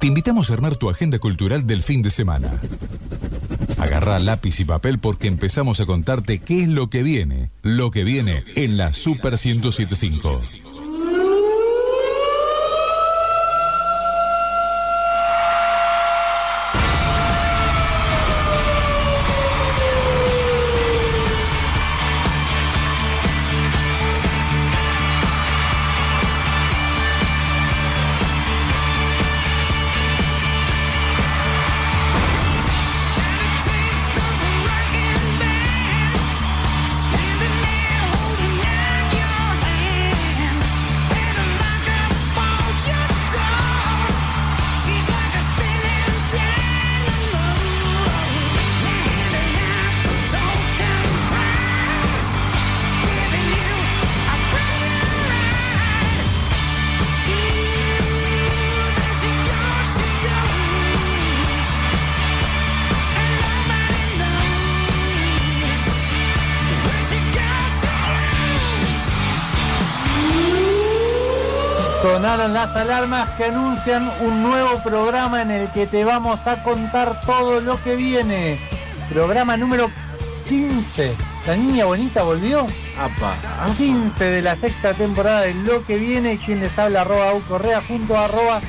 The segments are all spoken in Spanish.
te invitamos a armar tu agenda cultural del fin de semana. Agarra lápiz y papel porque empezamos a contarte qué es lo que viene. Lo que viene en la Super 1075. Alarmas que anuncian un nuevo programa en el que te vamos a contar todo lo que viene. Programa número 15. La niña bonita volvió. Apa, 15 de la sexta temporada de Lo que viene. Quien les habla, arroba U Correa, junto a arroba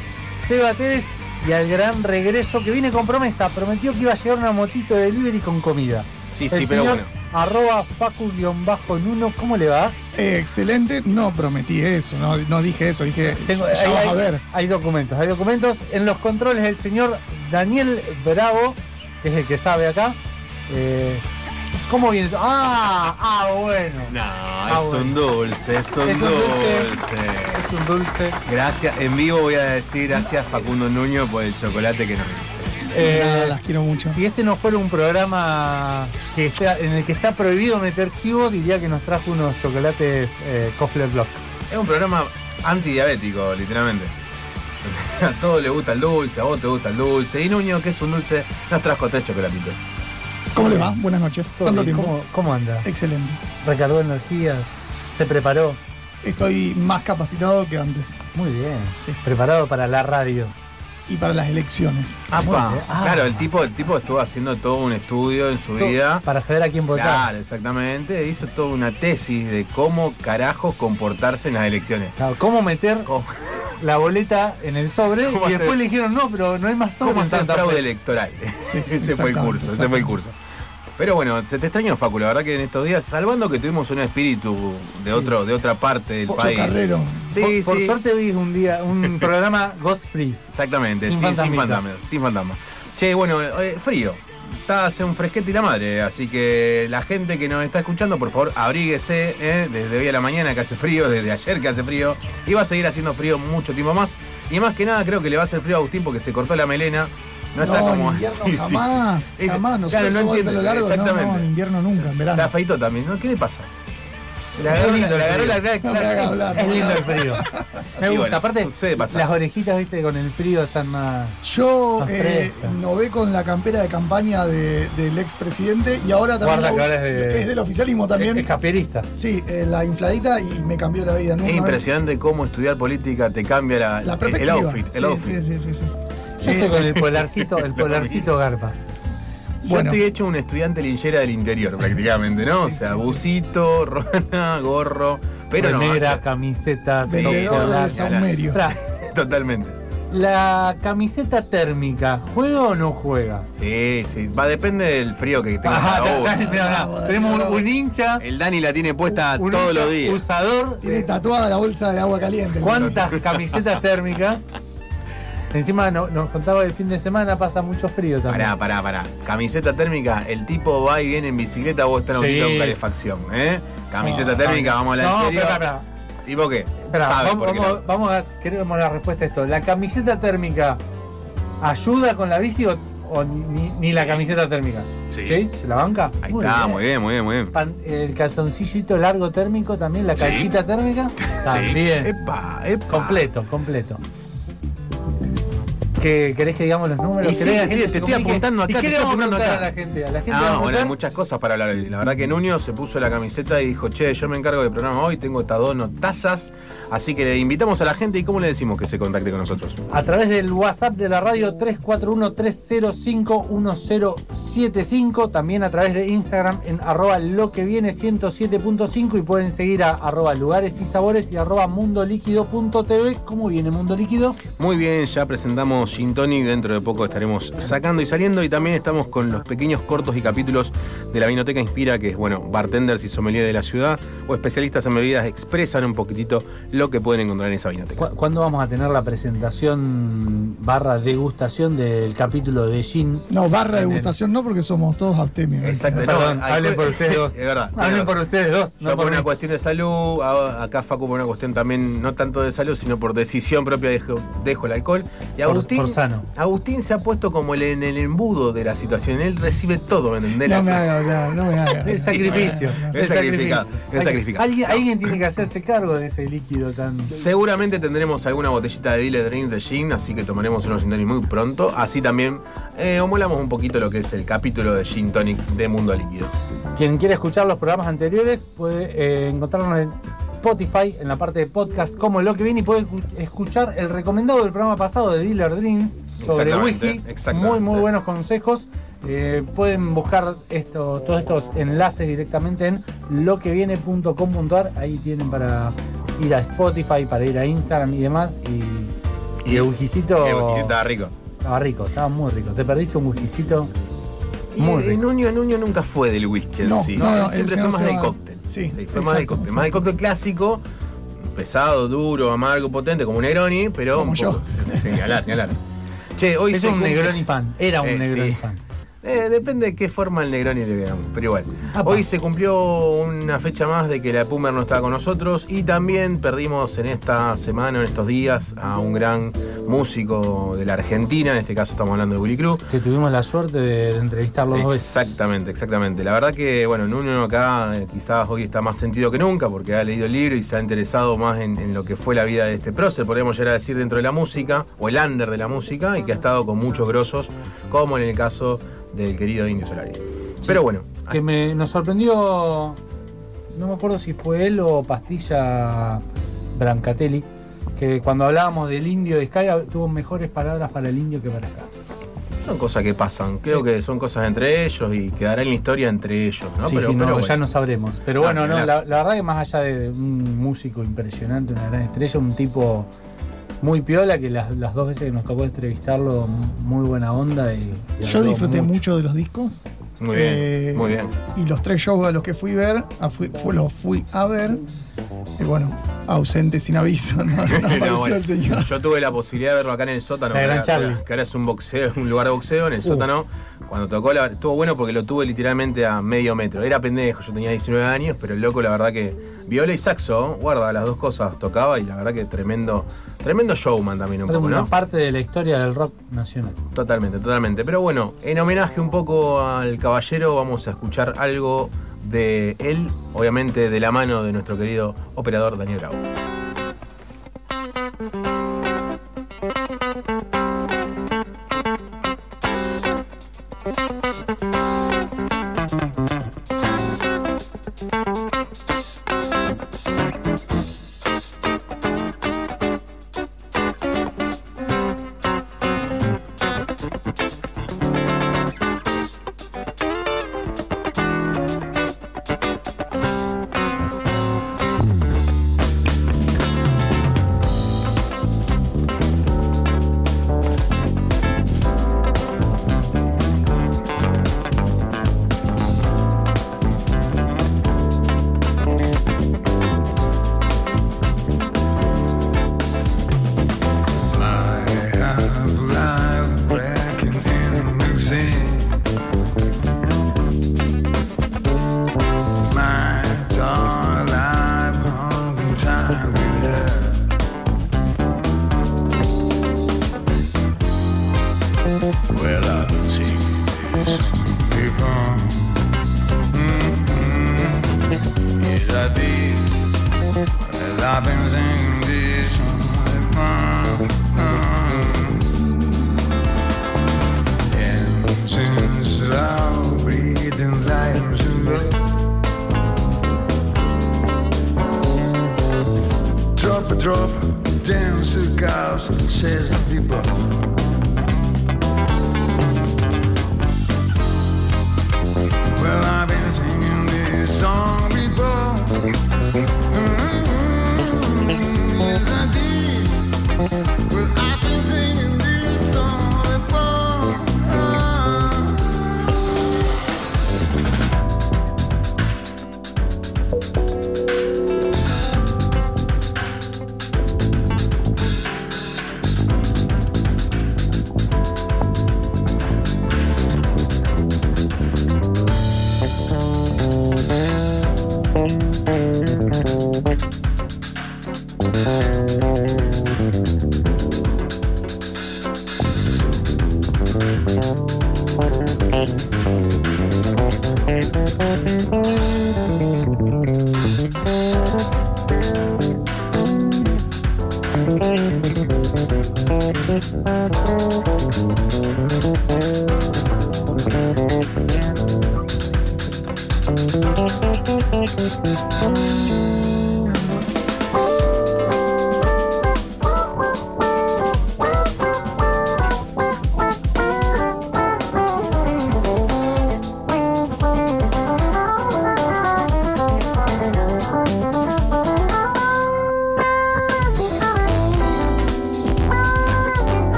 Seba Tevez y al gran regreso que viene con promesa. Prometió que iba a llegar una motito de delivery con comida. Sí, El sí, pero señor bueno. Arroba Facu-Nuno, ¿cómo le va? Eh, excelente, no prometí eso, no, no dije eso, dije, Tengo- ya hay, vas a ver. hay documentos, hay documentos. En los controles el señor Daniel Bravo, que es el que sabe acá. Eh, ¿Cómo viene? Ah, ah, bueno. No, Ah, es bueno. un dulce, es un Es un dulce. dulce. Es un dulce. Gracias, en vivo voy a decir gracias Facundo Nuño por el chocolate que nos diste. Eh, Nada, las quiero mucho. si este no fuera un programa que sea, en el que está prohibido meter chivo, diría que nos trajo unos chocolates eh, Kofler Block. Es un programa antidiabético, literalmente. A todos les gusta el dulce, a vos te gusta el dulce. Y Nuño, que es un dulce, nos trajo tres chocolatitos. ¿Cómo le va? Buenas noches. ¿Cuánto bien, tiempo? ¿Cómo, ¿Cómo anda? Excelente. ¿Recargó energías? ¿Se preparó? Estoy más capacitado que antes. Muy bien. Sí. Preparado para la radio. Y para las elecciones. Ah. Ah. Claro, el tipo, el tipo estuvo haciendo todo un estudio en su vida. Para saber a quién votar. Claro, exactamente. Hizo toda una tesis de cómo carajos comportarse en las elecciones. O sea, ¿Cómo meter Cómo, la boleta en el sobre? ¿Cómo Y después hacer- le dijeron, no, pero no hay más sobre. cómo hacer fraude Fe". electoral. Sí, ese fue el curso, ese fue el curso. Pero bueno, se te extrañó, Facu, la verdad que en estos días, salvando que tuvimos un espíritu de otro, de otra parte del Mucho país. Chocarrero. Sí, por, sí. por suerte hoy es un día, un programa Ghost Free. Exactamente, Sin sí, sin fantasmita. fantasma, sin fantasma. Che, bueno, eh, frío. Está hace un fresquete y la madre, así que la gente que nos está escuchando, por favor, abríguese eh, desde hoy a la mañana que hace frío, desde ayer que hace frío, y va a seguir haciendo frío mucho tiempo más. Y más que nada creo que le va a hacer frío a Agustín porque se cortó la melena. No, está como. en invierno Sí, sí, jamás, sí. jamás. Nosotros Claro, no somos de entiende, pelo largo, exactamente. no, en invierno nunca, en Se verano. afeitó también, ¿no? ¿Qué le pasa? Le Es agarró, lindo la, le agarró hablar. Es lindo el frío. Me gusta. bueno, Aparte, las orejitas, viste, con el frío están más. Yo Más eh, nové con la campera de campaña de- del expresidente y ahora también Guarda es de- es del oficialismo también. Es, cafierista. Sí, eh, la infladita y me cambió la vida. ¿no? Es impresionante cómo estudiar política te cambia la, el outfit. El sí, outfit. Sí, sí, sí, sí. Yo estoy con el polarcito, el polarcito garpa. Yo Bueno. estoy hecho un estudiante linchera del interior prácticamente, ¿no? o sea, busito, rona, gorro, pero no. Remera, de saumerio. Pará, totalmente. La camiseta térmica, ¿juega o no juega? Sí, sí. Va, depende del frío que tenga Ajá, cada ta- uno. ta- mirá, mirá, Bravo, tenemos un, hincha, El Dani la tiene puesta un todos los días. usador Tiene tatuada la bolsa de agua caliente. ¿Cuántas camisetas térmicas? Encima no- nos contaba el fin de semana pasa mucho frío también. Pará, pará, pará. Camiseta térmica, el tipo va y viene en bicicleta, vos estás en Sí. con calefacción, ¿eh? Camiseta No, térmica, vamos a hablar no, en serio. ¿Tipo qué? espera, vamos, la vamos, a queremos la respuesta a esto. ¿La camiseta térmica ayuda con la bici o, o ni, la camiseta térmica? Sí. ¿Se la banca? Ahí está, muy bien, muy bien, muy bien. Pan- el calzoncillito largo térmico también, la Sí. calcita térmica también. Epa, epa. Completo, completo. Que querés que digamos los números. Y sí, ¿Querés que la te- gente te estoy apuntando acá, ¿Y te estoy apuntando acá. a la gente? A la gente Ah, bueno, hay muchas cosas para hablar hoy. La verdad que Nuño se puso la camiseta y dijo, che, yo me encargo del programa hoy, tengo estas dos notazas. Así que le invitamos a la gente y cómo le decimos que se contacte con nosotros. A través del WhatsApp de la radio 341-305-1075. También a través de Instagram en arroba lo que viene 107.5 y pueden seguir a arroba lugares y sabores y arroba mundoliquido.tv. ¿Cómo viene Mundo Líquido? Muy bien, ya presentamos Gin Tonic, dentro de poco estaremos sacando y saliendo y también estamos con los pequeños cortos y capítulos de la Vinoteca Inspira, que es, bueno, bartenders y sommelier de la ciudad o especialistas en bebidas expresan un poquitito lo que pueden encontrar en esa vinoteca. ¿Cu- ¿Cuándo vamos a tener la presentación barra degustación del capítulo de Gin? No, barra En el- degustación no, porque somos todos abstemios. Exacto. Perdón, No, hablen por ustedes dos. Es verdad. Hablen por ustedes dos. Yo no por por una mí. cuestión de salud, acá Facu por una cuestión también, no tanto de salud, sino por decisión propia dejo, dejo el alcohol. Y Agustín, por sano. Agustín se ha puesto como el- en el embudo de la situación. Él recibe todo, ¿me entendés? No me haga hablar, no me haga. El sacrificio. No, no, Es sacrificado, es sacrificado. Alguien, alguien tiene que hacerse cargo de ese líquido tan. Seguramente tendremos alguna botellita de Dile Drink de Gin, así que tomaremos unos gin tonic muy pronto. Así también eh, homolamos un poquito lo que es el capítulo de Gin Tonic de Mundo Líquido. Quien quiera escuchar los programas anteriores puede eh, encontrarnos en Spotify, en la parte de podcast como lo que viene y puede escu- escuchar el recomendado del programa pasado de Dealer Dreams sobre Exactamente, whisky. exactamente. Muy, muy buenos consejos. Eh, pueden buscar esto, todos estos enlaces directamente en loqueviene.com.ar. Ahí tienen para ir a Spotify, para ir a Instagram y demás. Y, y el whiskycito El whisky estaba rico. estaba rico, estaba muy rico. Te perdiste un whiskycito Y muy eh, rico. Nuño, Nuño nunca fue del whisky en No, sí. no, no, siempre fue más del Seba- cóctel. Sí, fue exacto, más del cóctel. Más exacto. cóctel clásico, pesado, duro, amargo, potente, como un Negroni, pero Como un poco. Hablar, ni hablar. Che, hoy Es un Negroni fan, era un Eh, Negroni sí. fan. Eh, depende de qué forma el Negroni le veamos, pero igual. Apa. Hoy se cumplió una fecha más de que la Pumer no estaba con nosotros y también perdimos en esta semana, en estos días, a un gran músico de la Argentina, en este caso estamos hablando de Willy Cruz. que tuvimos la suerte de, de entrevistarlos dos veces. Exactamente, exactamente. La verdad que, bueno, Nuno acá eh, quizás hoy está más sentido que nunca porque ha leído el libro y se ha interesado más en, en lo que fue la vida de este prócer, podríamos llegar a decir, dentro de la música, o el under de la música, y que ha estado con muchos grosos, como en el caso del querido Indio Solari. Pero bueno, Que me, nos sorprendió, no me acuerdo si fue él o Pastilla Brancatelli, que cuando hablábamos del indio de Sky tuvo mejores palabras para el indio que para acá. son cosas que pasan. Creo Sí. que son cosas entre ellos y quedará en la historia entre ellos, ¿no? sí, pero, sí, no, pero ya no sabremos. Pero Ah, bueno, ni no, la verdad que más allá de un músico impresionante, una gran estrella, un tipo muy piola que las, las dos veces que nos tocó entrevistarlo, muy buena onda. Y, y Yo disfruté mucho de los discos. Muy bien, Eh, muy bien. Y los tres shows a los que fui ver, a fui, fu- los fui a ver. Y bueno, ausente sin aviso, no, no apareció No, bueno, el señor. Yo tuve la posibilidad de verlo acá en el sótano, La que gran que ahora es un boxeo, un lugar de boxeo en el Uh. sótano. Cuando tocó, la, estuvo bueno porque lo tuve literalmente a medio metro. Era pendejo, yo tenía 19 años, pero el loco, la verdad que viola y saxo, guarda, las dos cosas tocaba y la verdad que tremendo, tremendo showman también un Es poco, una ¿no? parte de la historia del rock nacional. Totalmente, totalmente. Pero bueno, en homenaje un poco al caballero, vamos a escuchar algo de él, obviamente de la mano de nuestro querido operador Daniel Bravo.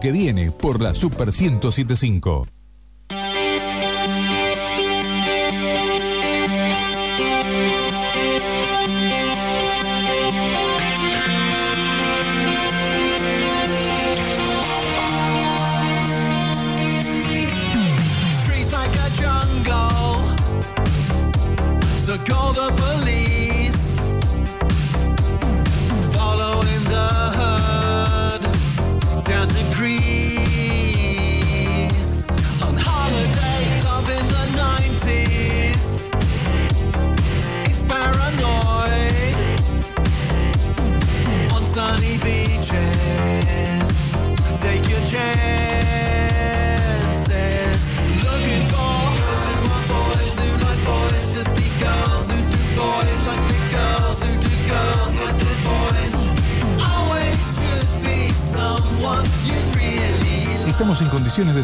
Que viene por la Super 1075.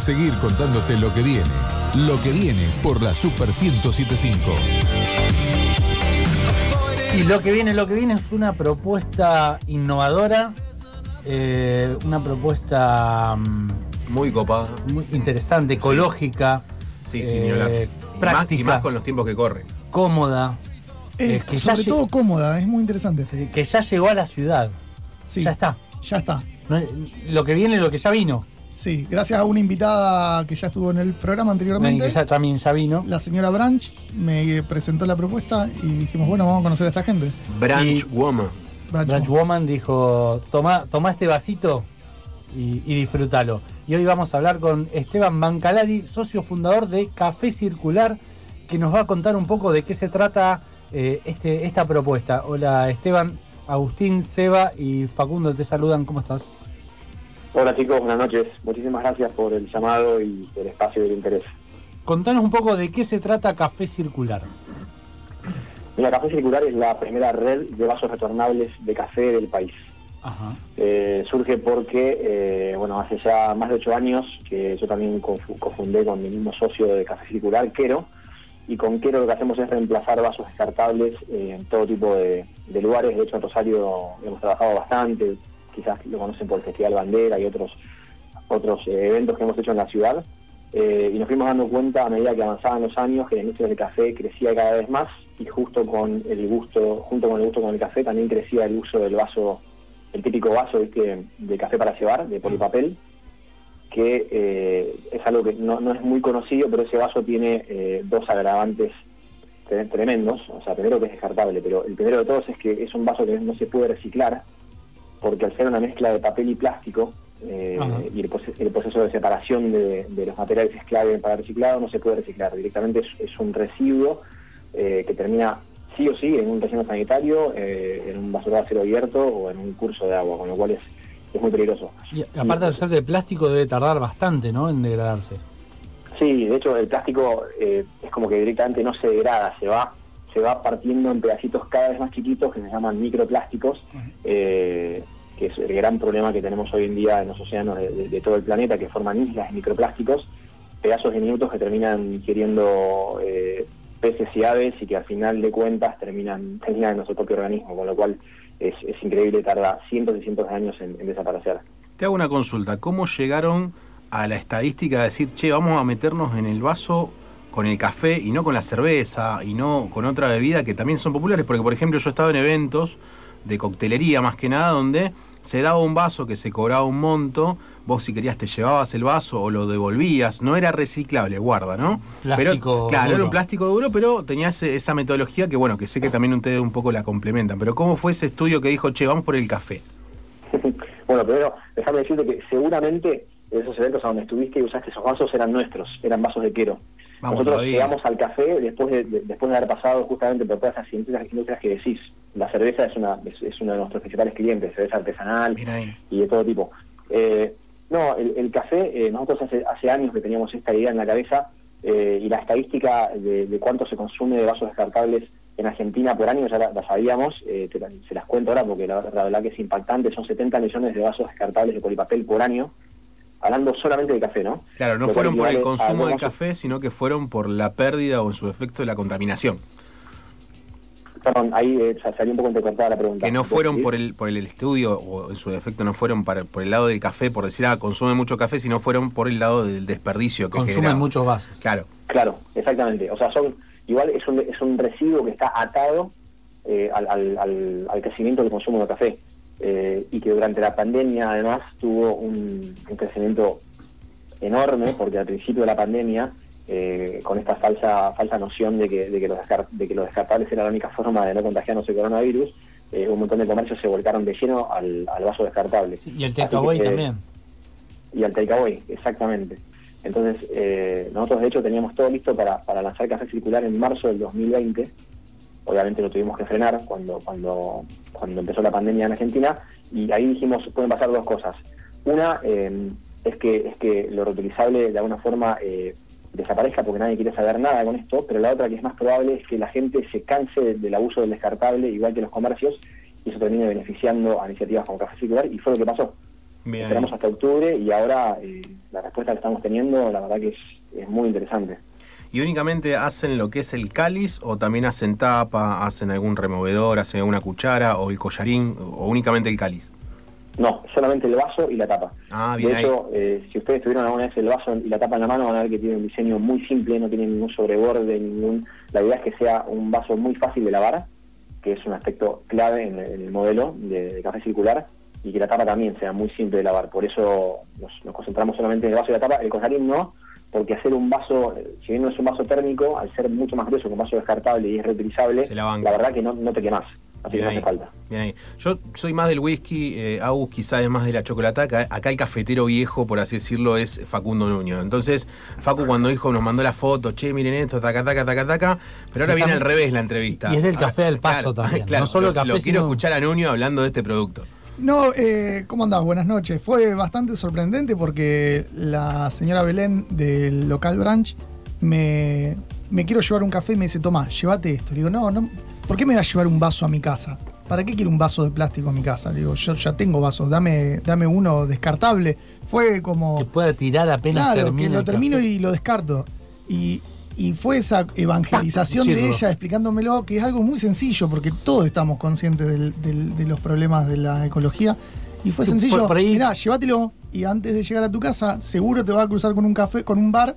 Seguir contándote lo que viene. Lo que viene por la Super 1075. Y lo que viene, lo que viene es una propuesta innovadora, eh, una propuesta mm, Muy copada. muy interesante, ecológica, Sí, sin eh, hablar. Y más, y práctica, más con los tiempos que corren. cómoda, Eh, Eh, que ya sobre todo cómoda, es muy interesante. que ya llegó a la ciudad. Sí, Ya está. Ya está. Lo que viene, lo que ya vino. Sí, gracias a una invitada que ya estuvo en el programa anteriormente. Ya también ya vino. La señora Branch me presentó la propuesta y dijimos, bueno, vamos a conocer a esta gente. Branch Y- Woman. Branch, Branch Woman dijo, toma, toma este vasito y, y disfrútalo. Y hoy vamos a hablar con Esteban Bancalari, socio fundador de Café Circular, que nos va a contar un poco de qué se trata eh, este, esta propuesta. Hola Esteban, Agustín, Seba y Facundo te saludan, ¿cómo estás? Hola chicos, buenas noches. Muchísimas gracias por el llamado y el espacio y el interés. Contanos un poco de qué se trata Café Circular. Mira, Café Circular es la primera red de vasos retornables de café del país. Ajá. Eh, surge porque, eh, bueno, hace ya más de ocho años que yo también cofu- cofundé con mi mismo socio de Café Circular, Quero, y con Quero lo que hacemos es reemplazar vasos descartables en todo tipo de, de lugares. De hecho, en Rosario hemos trabajado bastante, quizás lo conocen por el Festival Bandera y otros, otros eh, eventos que hemos hecho en la ciudad. Eh, y nos fuimos dando cuenta a medida que avanzaban los años que la industria del café crecía cada vez más y justo con el gusto, junto con el gusto con el café también crecía el uso del vaso, el típico vaso de café para llevar, de polipapel, que eh, es algo que no, no es muy conocido, pero ese vaso tiene eh, dos agravantes tre- tremendos. O sea, primero que es descartable, pero el primero de todos es que es un vaso que no se puede reciclar, porque al ser una mezcla de papel y plástico, eh, y el, proce- el proceso de separación de, de los materiales es clave para reciclado, no se puede reciclar. Directamente es, es un residuo eh, que termina sí o sí en un relleno sanitario, eh, en un basurero a cielo abierto o en un curso de agua, con lo cual es, es muy peligroso. Y aparte de ser de plástico debe tardar bastante, ¿no? En degradarse. Sí, de hecho el plástico es como que directamente no se degrada, se va se va partiendo en pedacitos cada vez más chiquitos que se llaman microplásticos, eh, que es el gran problema que tenemos hoy en día en los océanos de, de- de todo el planeta, que forman islas de microplásticos, pedazos diminutos que terminan ingiriendo eh, peces y aves y que al final de cuentas terminan, terminan en nuestro propio organismo, con lo cual es, es increíble, tarda cientos y cientos de años en- en desaparecer. Te hago una consulta. ¿Cómo llegaron a la estadística de decir, che, vamos a meternos en el vaso con el café y no con la cerveza y no con otra bebida que también son populares? Porque, por ejemplo, yo he estado en eventos de coctelería más que nada donde se daba un vaso que se cobraba un monto, vos si querías te llevabas el vaso o lo devolvías, no era reciclable, guarda, ¿no? Plástico pero, claro, duro. era un plástico duro, pero tenía ese- esa metodología que, bueno, que sé que también ustedes un poco la complementan. Pero ¿cómo fue ese estudio que dijo, che, vamos por el café? bueno, primero, déjame decirte que seguramente esos eventos a donde estuviste y usaste esos vasos eran nuestros, eran vasos de quero. Vamos Nosotros todavía. llegamos al café después de, de- después de haber pasado justamente por todas esas industrias, industrias que decís. La cerveza es una es, es uno de nuestros principales clientes, cerveza artesanal y de todo tipo. Eh, no, el, el café, eh, nosotros hace, hace años que teníamos esta idea en la cabeza eh, y la estadística de, de cuánto se consume de vasos descartables en Argentina por año ya la, la sabíamos, eh, te se las cuento ahora porque la, la verdad que es impactante, son 70 millones de vasos descartables de polipapel por año, hablando solamente de café, ¿no? Claro, no Lo fueron por el consumo vasos- café, sino que fueron por la pérdida o en su efecto la contaminación. Perdón, ahí eh, sa- salió un poco entrecortada la pregunta. Que no ¿Vos fueron por el, por el estudio o en su defecto no fueron para, por el lado del café, por decir, ah, consume mucho café, sino fueron por el lado del desperdicio que Consumen muchos vasos. Claro. Claro, exactamente. O sea, son igual es un, es un residuo que está atado eh, al, al- al- al crecimiento del consumo de café eh, y que durante la pandemia además tuvo un, un crecimiento enorme porque al principio de la pandemia eh, con esta falsa falsa noción de que, de, que los de que los descartables era la única forma de no contagiarnos el coronavirus, eh, un montón de comercios se volcaron de lleno al, al vaso descartable. Sí, y el takeaway también. y al takeaway, exactamente. Entonces, eh, nosotros de hecho teníamos todo listo para, para lanzar Café Circular en marzo del 2020. Obviamente lo tuvimos que frenar cuando, cuando, cuando empezó la pandemia en Argentina y ahí dijimos, pueden pasar dos cosas. Una eh, es, que, es que lo reutilizable de alguna forma eh, desaparezca porque nadie quiere saber nada con esto, pero la otra que es más probable es que la gente se canse de- del abuso del descartable, igual que los comercios, y eso termine beneficiando a iniciativas como Café Circular y fue lo que pasó. Bien. Esperamos hasta octubre y ahora eh, la respuesta que estamos teniendo, la verdad que es, es muy interesante. ¿Y únicamente hacen lo que es el cáliz o también hacen tapa, hacen algún removedor, hacen alguna cuchara o el collarín o únicamente el cáliz? No, solamente el vaso y la tapa. Ah, bien de hecho, eh, si ustedes tuvieron alguna vez el vaso y la tapa en la mano, van a ver que tiene un diseño muy simple, no tiene ningún sobreborde, ningún... La idea es que sea un vaso muy fácil de lavar, que es un aspecto clave en, el en el modelo de, de café circular, y que la tapa también sea muy simple de lavar. Por eso nos, nos concentramos solamente en el vaso y la tapa. El collarín no, porque hacer un vaso, si bien no es un vaso térmico, al ser mucho más grueso que un vaso descartable y es reutilizable, la verdad que no, no te quemas. Así que no ahí. hace falta. Bien ahí. Yo soy más del whisky, eh, Agus quizás es más de la chocolata. Acá, el cafetero viejo, por así decirlo, es Facundo Nuño. Entonces, Facu cuando dijo, nos mandó la foto, che, miren esto, taca, taca, taca, taca. Pero ahora viene al revés la entrevista. y es del café del Paso claro, también, Claro, no solo lo, café, lo quiero escuchar a Nuño hablando de este producto. No, eh, ¿cómo andás? Buenas noches. Fue bastante sorprendente porque la señora Belén del local branch me, me quiero llevar un café y me dice, toma, llévate esto. Le digo, no, no, ¿por qué me va a llevar un vaso a mi casa? ¿Para qué quiero un vaso de plástico a mi casa? Le digo, yo ya tengo vasos, dame, dame uno descartable. Fue como... Que pueda tirar apenas Claro, termine que lo termino café. y lo descarto. Y Y fue esa evangelización de ella explicándomelo, que es algo muy sencillo, porque todos estamos conscientes del- del- de los problemas de la ecología. Y fue sencillo. por- por ahí- Mirá, llévatelo y antes de llegar a tu casa, seguro te va a cruzar con un café, con un bar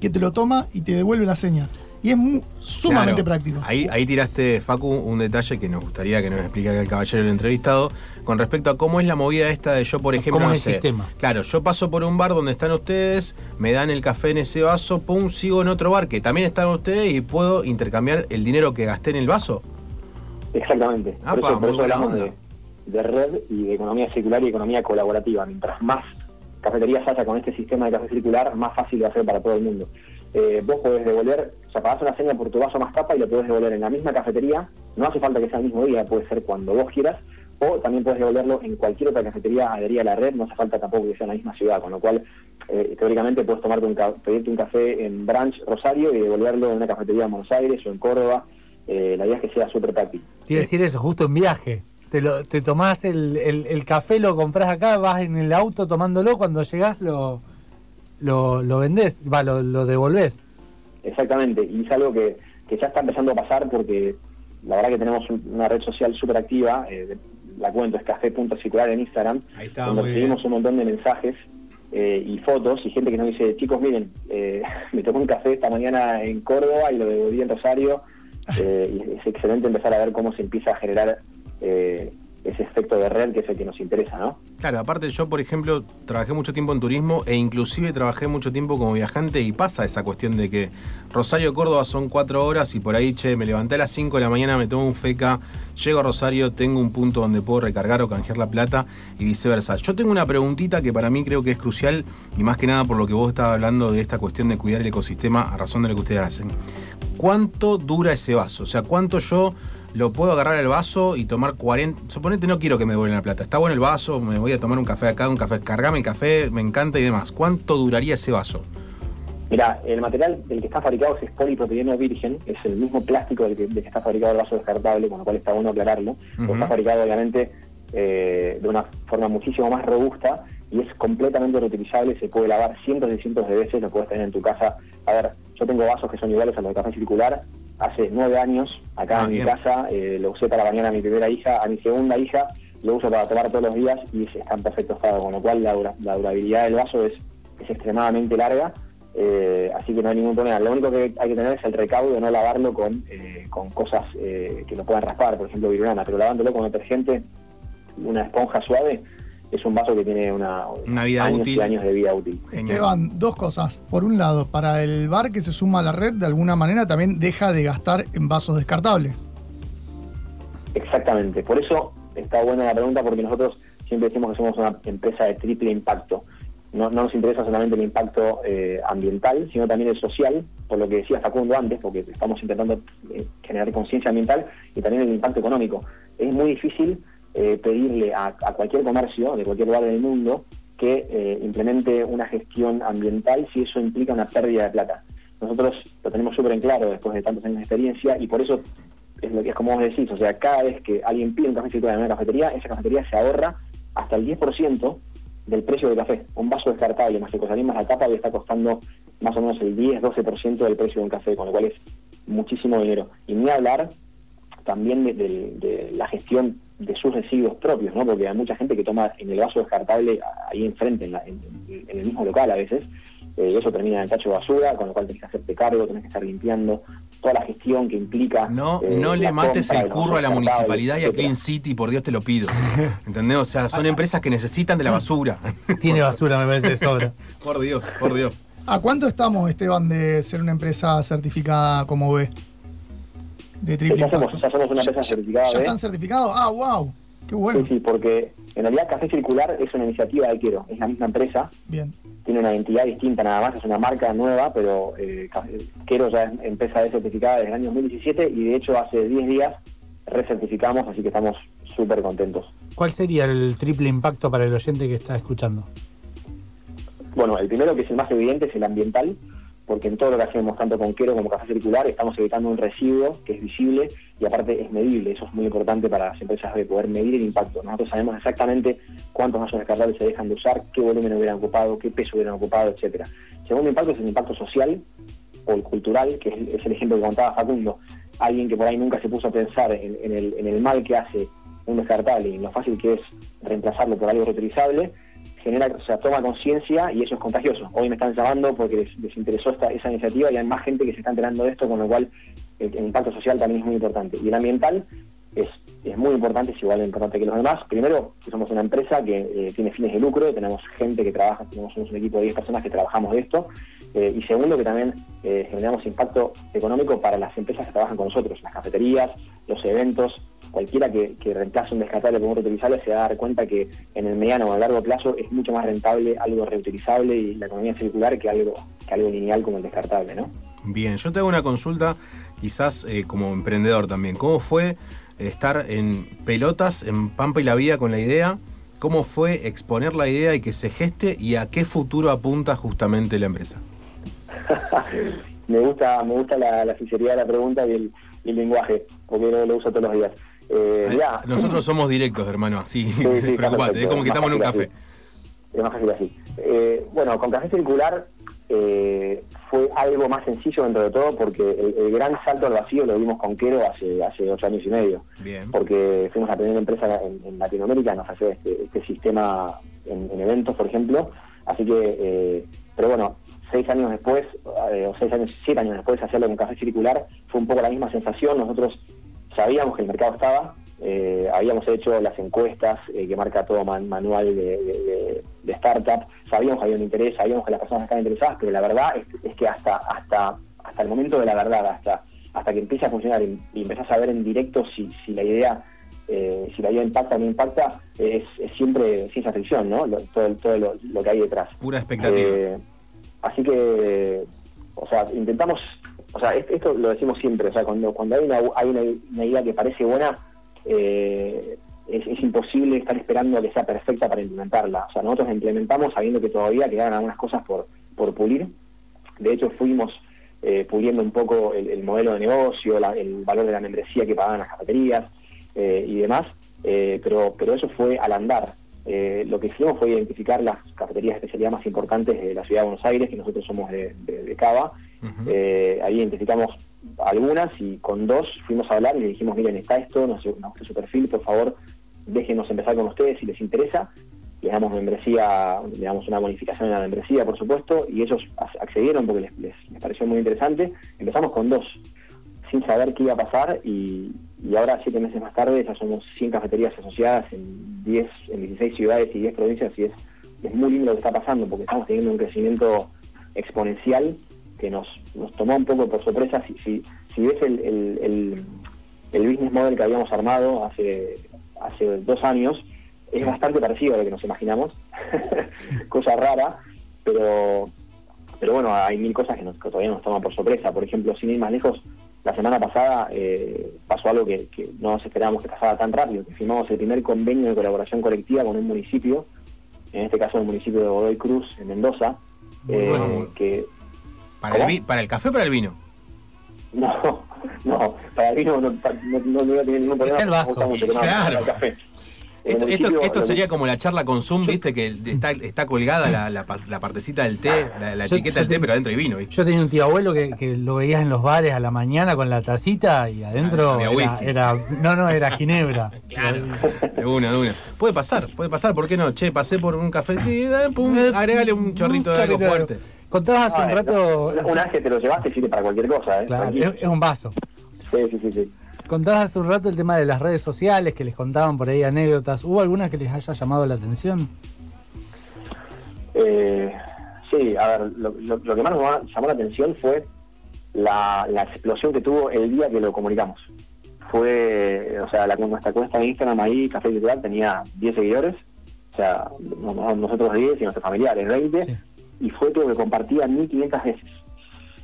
que te lo toma y te devuelve la seña. Y es mu- sumamente Claro. práctico. Ahí, ahí tiraste, Facu, un detalle que nos gustaría que nos explique el caballero del entrevistado con respecto a cómo es la movida esta de yo, por ejemplo, ¿Cómo no es el sé. sistema? Claro, yo paso por un bar donde están ustedes, me dan el café en ese vaso, pum, sigo en otro bar que también están ustedes y puedo intercambiar el dinero que gasté en el vaso. Exactamente. Ah, por pa, eso, por muy eso buena hablamos onda. de, de red y de economía circular y economía colaborativa. Mientras más cafeterías haya con este sistema de café circular, más fácil va a ser para todo el mundo. Eh, vos podés devolver, o sea, una seña por tu vaso más tapa y lo podés devolver en la misma cafetería. No hace falta que sea el mismo día, puede ser cuando vos quieras. O también puedes devolverlo en cualquier otra cafetería adherida a la red, no hace falta tampoco que sea en la misma ciudad, con lo cual eh, teóricamente puedes tomarte un pedirte un café en Branch Rosario y devolverlo en una cafetería en Buenos Aires o en Córdoba. Eh, la idea es que sea súper iba a decir eso, justo en viaje. Te, lo, te tomás el, el- café, lo comprás acá, vas en el auto tomándolo, cuando llegás lo, lo, lo vendés, va, lo, lo devolvés. Exactamente, y es algo que, que ya está empezando a pasar porque la verdad que tenemos un- una red social súper activa, eh, la cuento es café.circular en Instagram, Ahí está, donde recibimos un montón de mensajes eh, y fotos y gente que nos dice, chicos, miren, eh, me tomé un café esta mañana en Córdoba y lo devolví en Rosario, eh, y es excelente empezar a ver cómo se empieza a generar eh, ese efecto de red que es el que nos interesa, ¿no? Claro, aparte yo, por ejemplo, trabajé mucho tiempo en turismo e inclusive trabajé mucho tiempo como viajante y pasa esa cuestión de que Rosario, Córdoba son cuatro horas y por ahí, che, me levanté a las 5 de la mañana, me tomo un feca, llego a Rosario, tengo un punto donde puedo recargar o canjear la plata y viceversa. Yo tengo una preguntita que para mí creo que es crucial y más que nada por lo que vos estabas hablando de esta cuestión de cuidar el ecosistema a razón de lo que ustedes hacen. ¿Cuánto dura ese vaso? O sea, ¿cuánto yo lo puedo agarrar al vaso y tomar 40? Suponete no quiero que me devuelvan la plata. Está bueno el vaso, me voy a tomar un café acá, un café, cargame el café, me encanta y demás. ¿Cuánto duraría ese vaso? Mira, el material del que está fabricado es polipropileno virgen, es el mismo plástico del que, del que está fabricado el vaso descartable, con lo cual está bueno aclararlo. Ujú. Está fabricado obviamente eh, de una forma muchísimo más robusta y es completamente reutilizable, se puede lavar cientos y cientos de veces, lo puedes tener en tu casa. A ver, yo tengo vasos que son iguales a los de café circular, hace nueve años, acá Ah, en bien. mi casa, eh, lo usé para bañar a mi primera hija, a mi segunda hija, lo uso para tomar todos los días y está en perfecto estado, con lo cual la, dura- la durabilidad del vaso es, es extremadamente larga. Eh, así que no hay ningún problema. Lo único que hay que tener es el recaudo de no lavarlo con, eh, con cosas eh, que lo puedan raspar, por ejemplo virulana, pero lavándolo con detergente, una esponja suave, es un vaso que tiene una, Una vida años útil. y años de vida útil. Esteban, dos cosas. Por un lado, para el bar que se suma a la red, de alguna manera también deja de gastar en vasos descartables. Exactamente, por eso está buena la pregunta porque nosotros siempre decimos que somos una empresa de triple impacto. No, no nos interesa solamente el impacto eh, ambiental, sino también el social, por lo que decía Facundo antes, porque estamos intentando eh, generar conciencia ambiental y también el impacto económico. Es muy difícil eh, pedirle a, cualquier comercio de cualquier lugar del mundo que eh, implemente una gestión ambiental si eso implica una pérdida de plata. Nosotros lo tenemos súper en claro después de tantos años de experiencia y por eso es lo que es como vos decís, o sea, cada vez que alguien pide un café circular en una cafetería, esa cafetería se ahorra hasta el 10% del precio del café. Un vaso descartable más costaría más la tapa le está costando más o menos el 10-12% del precio de un café, con lo cual es muchísimo dinero. Y ni hablar también de, de- de la gestión de sus residuos propios, ¿no? Porque hay mucha gente que toma en el vaso descartable ahí enfrente, en, la- en- en el mismo local a veces, eh, y eso termina en el tacho de basura, con lo cual tenés que hacerte cargo, tenés que estar limpiando, toda la gestión que implica... No, eh, no la le mates compra el curro a la municipalidad y a. Clean City, por Dios te lo pido. ¿Entendés? O sea, son empresas que necesitan de la basura. Tiene basura, me parece, de sobra. Por Dios, por Dios. ¿A cuánto estamos, Esteban, de ser una empresa certificada como B? De Eh, triple ya, somos, impacto. ya somos una empresa certificada ¿Ya B. están certificados? Ah, wow. Qué bueno. Sí, sí, porque en realidad Café Circular es una iniciativa de Quiero, es la misma empresa, Bien. tiene una identidad distinta nada más, es una marca nueva, pero eh, Quero ya es empresa de certificada desde el año 2017 y de hecho hace 10 días recertificamos, así que estamos súper contentos. ¿Cuál sería el triple impacto para el oyente que está escuchando? Bueno, el primero que es el más evidente es el ambiental, porque en todo lo que hacemos, tanto con Quero como Café Circular, estamos evitando un residuo que es visible y aparte es medible. Eso es muy importante para las empresas de poder medir el impacto. Nosotros sabemos exactamente cuántos vasos descartables se dejan de usar, qué volumen hubieran ocupado, qué peso hubieran ocupado, etcétera. Segundo impacto es el impacto social, o cultural, que es, el ejemplo que contaba Facundo, alguien que por ahí nunca se puso a pensar en, en el, en el mal que hace un descartable y en lo fácil que es reemplazarlo por algo reutilizable, genera, o sea, toma conciencia y eso es contagioso. Hoy me están llamando porque les, les interesó esta, esa iniciativa y hay más gente que se está enterando de esto, con lo cual el, impacto social también es muy importante. Y el ambiental es, es muy importante, es igual de importante que los demás. Primero, que somos una empresa que eh, tiene fines de lucro, tenemos gente que trabaja, tenemos un equipo de 10 personas que trabajamos de esto. Eh, y segundo, que también eh, generamos impacto económico para las empresas que trabajan con nosotros, las cafeterías, los eventos, cualquiera que, que reemplace un descartable por un reutilizable se va a dar cuenta que en el mediano o a largo plazo es mucho más rentable algo reutilizable y la economía circular que algo, que algo lineal como el descartable, ¿no? Bien, yo te hago una consulta, quizás eh, como emprendedor también. ¿Cómo fue estar en pelotas, en Pampa y la Vía con la idea? ¿Cómo fue exponer la idea y que se geste? ¿Y a qué futuro apunta justamente la empresa? me gusta me gusta la, la sinceridad de la pregunta y el, y el lenguaje, porque lo, lo uso todos los días. Eh, Nosotros somos directos, hermano, así. Sí, sí, está Preocupate, es como que estamos en un café. así. Es más fácil así. Eh, bueno, con Café Circular eh, fue algo más sencillo dentro de todo porque el, el gran salto al vacío lo dimos con Quero hace, hace ocho años y medio. Bien. Porque fuimos la primera empresa en, en Latinoamérica en ofrecer este, este sistema en, en eventos, por ejemplo. Así que, eh, pero bueno, seis años después, eh, o seis años, siete años después, hacerlo con Café Circular fue un poco la misma sensación. Nosotros sabíamos que el mercado estaba, eh, habíamos hecho las encuestas eh, que marca todo man- manual de, de- de- de startup, sabíamos que había un interés, sabíamos que las personas estaban interesadas, pero la verdad es, es que hasta hasta hasta el momento de la verdad, hasta hasta que empiece a funcionar y, y empezás a ver en directo si, si la idea eh, si la idea impacta o no impacta, es, es siempre ciencia ficción, ¿no? Lo- todo todo lo, lo que hay detrás. Pura expectativa. Eh, así que, o sea, intentamos, o sea, es- esto lo decimos siempre, o sea, cuando, cuando hay, una, hay una, idea que parece buena, eh, es, imposible estar esperando que sea perfecta para implementarla. O sea, nosotros la implementamos sabiendo que todavía quedaban algunas cosas por, por pulir. De hecho, fuimos eh, puliendo un poco el, el modelo de negocio, la- el valor de la membresía que pagaban las cafeterías eh, y demás, eh, pero, pero eso fue al andar. Eh, lo que hicimos fue identificar las cafeterías de especialidad más importantes de la ciudad de Buenos Aires, que nosotros somos de, de- de Cava. Eh, ahí identificamos algunas y con dos fuimos a hablar y le dijimos, miren, está esto, nos, nos gusta su perfil, por favor, déjenos empezar con ustedes si les interesa. Les damos membresía, le damos una bonificación en la membresía, por supuesto, y ellos ac- accedieron porque les, les- les pareció muy interesante. Empezamos con dos, sin saber qué iba a pasar, y, y ahora, siete meses más tarde, ya somos 100 cafeterías asociadas en 10, en 16 ciudades y 10 provincias, y es, es muy lindo lo que está pasando, porque estamos teniendo un crecimiento exponencial que nos, nos tomó un poco por sorpresa. Si, si, si ves el, el, el, el business model que habíamos armado hace, hace dos años, es bastante parecido a lo que nos imaginamos. Cosa rara, pero, pero bueno, hay mil cosas que, nos, que todavía nos toman por sorpresa. Por ejemplo, sin ir más lejos, la semana pasada eh, pasó algo que, que no nos esperábamos que pasara tan rápido, que firmamos el primer convenio de colaboración colectiva con un municipio, en este caso el municipio de Godoy Cruz, en Mendoza, eh, bueno. que ¿Para el, ¿Cómo? vi- ¿Para el café o para el vino? no, no, para mí no, no, no, no, no tener ningún problema. Está el vaso. Claro. café. El Esto, esto, esto el- sería como la charla con Zoom, viste, que está, está colgada la, la, la partecita del té, la, la Yo- etiqueta yo del té, pero adentro hay vino, ¿viste? Yo tenía un tío abuelo que, que lo veías en los bares a la mañana con la tacita y adentro Había era, no no era ginebra. De una, de una. Puede pasar, puede pasar, ¿por qué no? Che, pasé por un café, sí, pum, Eh, agregale un chorrito de algo fuerte. Contabas hace Ah, un rato, Una, una vez que te lo llevaste sirve para cualquier cosa, ¿eh? claro, es, es un vaso. Sí, sí, sí, sí. Contabas hace un rato el tema de las redes sociales, que les contaban por ahí anécdotas. ¿Hubo alguna que les haya llamado la atención? Eh, sí, a ver, lo, lo- lo que más nos llamó- la atención fue la, la explosión que tuvo el día que lo comunicamos. Fue, o sea, la, nuestra cuenta de Instagram ahí, Café Literal, tenía 10 seguidores, o sea, no- no- nosotros 10 y nuestros familiares 20, Sí. Y fue que me compartía 1500 veces.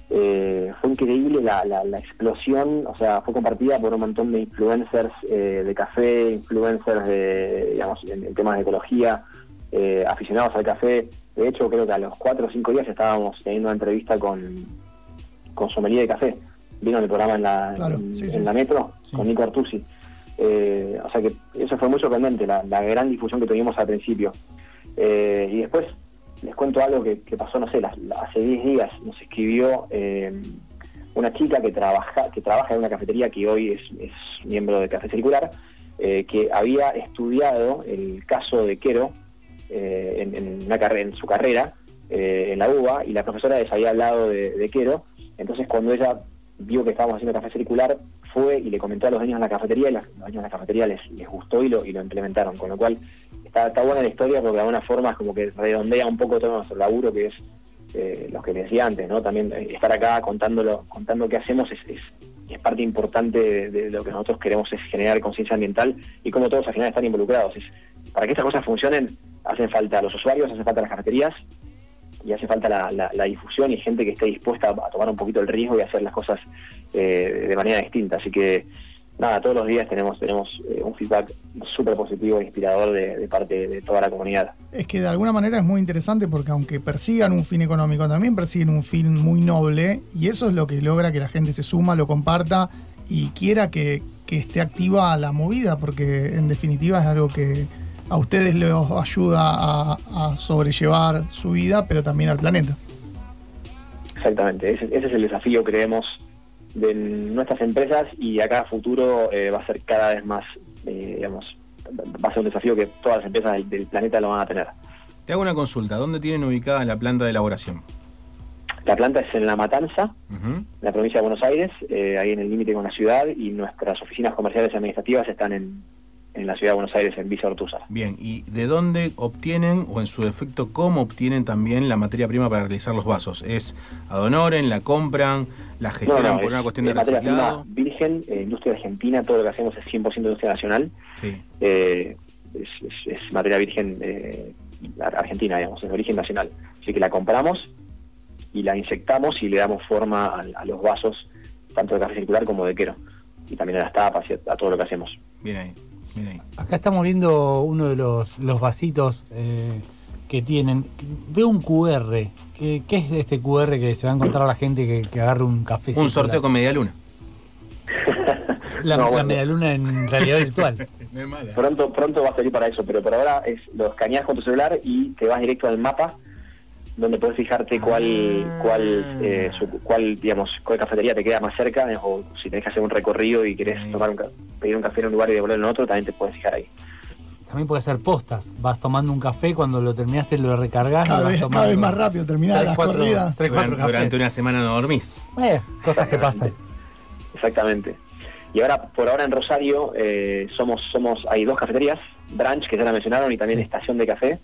Eh, fue increíble la, la, la explosión, o sea, fue compartida por un montón de influencers eh, de café, influencers de, digamos, en, en temas de ecología, eh, aficionados al café. De hecho, creo que a los cuatro o cinco días estábamos teniendo una entrevista con, con Sommelier de Café. Vino el programa en la, Claro, en, sí, sí, en la. Metro Sí. con Nico Artusi. Eh, o sea que eso fue muy sorprendente, la, la gran difusión que tuvimos al principio. Eh, y después, les cuento algo que, pasó, no sé, hace 10 días nos escribió eh, una chica que trabaja, que trabaja en una cafetería que hoy es, miembro de Café Circular, eh, que había estudiado el caso de Quero eh, en, en su carrera en la UBA y la profesora les había hablado de, de Quero. Entonces, cuando ella vio que estábamos haciendo café circular, fue y le comentó a los dueños de la cafetería y los dueños de la cafetería les, les gustó y lo, y lo implementaron. Con lo cual, está, está buena la historia porque de alguna forma es como que redondea un poco todo nuestro laburo, que es eh, lo que les decía antes, ¿no? También eh, estar acá contándolo, contando qué hacemos es, es, es parte importante de, lo que nosotros queremos es generar conciencia ambiental y como todos al final están involucrados. Es, para que estas cosas funcionen, hacen falta los usuarios, hacen falta las cafeterías y hace falta la, la- difusión y gente que esté dispuesta a tomar un poquito el riesgo y hacer las cosas eh, de manera distinta. Así que nada, todos los días tenemos tenemos eh, un feedback súper positivo e inspirador de, de parte de toda la comunidad. Es que de alguna manera es muy interesante porque aunque persigan un fin económico, también persiguen un fin muy noble y eso es lo que logra que la gente se suma, lo comparta y quiera que, que esté activa la movida, porque en definitiva es algo que a ustedes les ayuda a, a sobrellevar su vida, pero también al planeta. Exactamente, ese, ese es el desafío, creemos, de nuestras empresas y acá a futuro eh, va a ser cada vez más, eh, digamos, va a ser un desafío que todas las empresas del, del planeta lo van a tener. Te hago una consulta. ¿Dónde tienen ubicada la planta de elaboración? La planta es en La Matanza, en la provincia de Buenos Aires, eh, ahí en el límite con la ciudad, y nuestras oficinas comerciales y administrativas están en, en la ciudad de Buenos Aires, en Villa Ortúzar. Bien, ¿y de dónde obtienen, o en su defecto, cómo obtienen también la materia prima para realizar los vasos? ¿Es adonoren, la compran, la gestionan por una cuestión de es materia reciclado? prima virgen, eh, industria argentina, todo lo que hacemos es 100% industria nacional. Sí. eh, es, es- es materia virgen eh, ar- argentina, digamos, es de origen nacional. Así que la compramos y la inyectamos y le damos forma a, a los vasos, tanto de café circular como de quero. Y también a las tapas y a, a todo lo que hacemos. Bien ahí, Acá estamos viendo uno de los, los vasitos eh, que tienen. Veo un QR. ¿Qué, qué es este QR que se va a encontrar la gente que, que agarre un café? Un sorteo con media luna. La, No, la bueno. medialuna en realidad virtual. Pronto, pronto va a salir para eso, pero por ahora es lo escaneas con tu celular y te vas directo al mapa donde puedes fijarte cuál, cuál, eh, su- cuál, digamos, cuál cafetería te queda más cerca, eh, o si tenés que hacer un recorrido y querés tomar un, ca- pedir un café en un lugar y devolverlo en otro, también te puedes fijar ahí. También puede ser postas. Vas tomando un café, cuando lo terminaste lo recargas. Cada y vas vez, tomando cada vez más rápido terminadas tres, las cuatro- corridas. tres, cuatro Durante, una semana no dormís. Eh, cosas que pasan. Exactamente. Y ahora, por ahora en Rosario, eh, somos, somos, hay dos cafeterías, Branch, que ya la mencionaron, y también Sí. Estación de Café,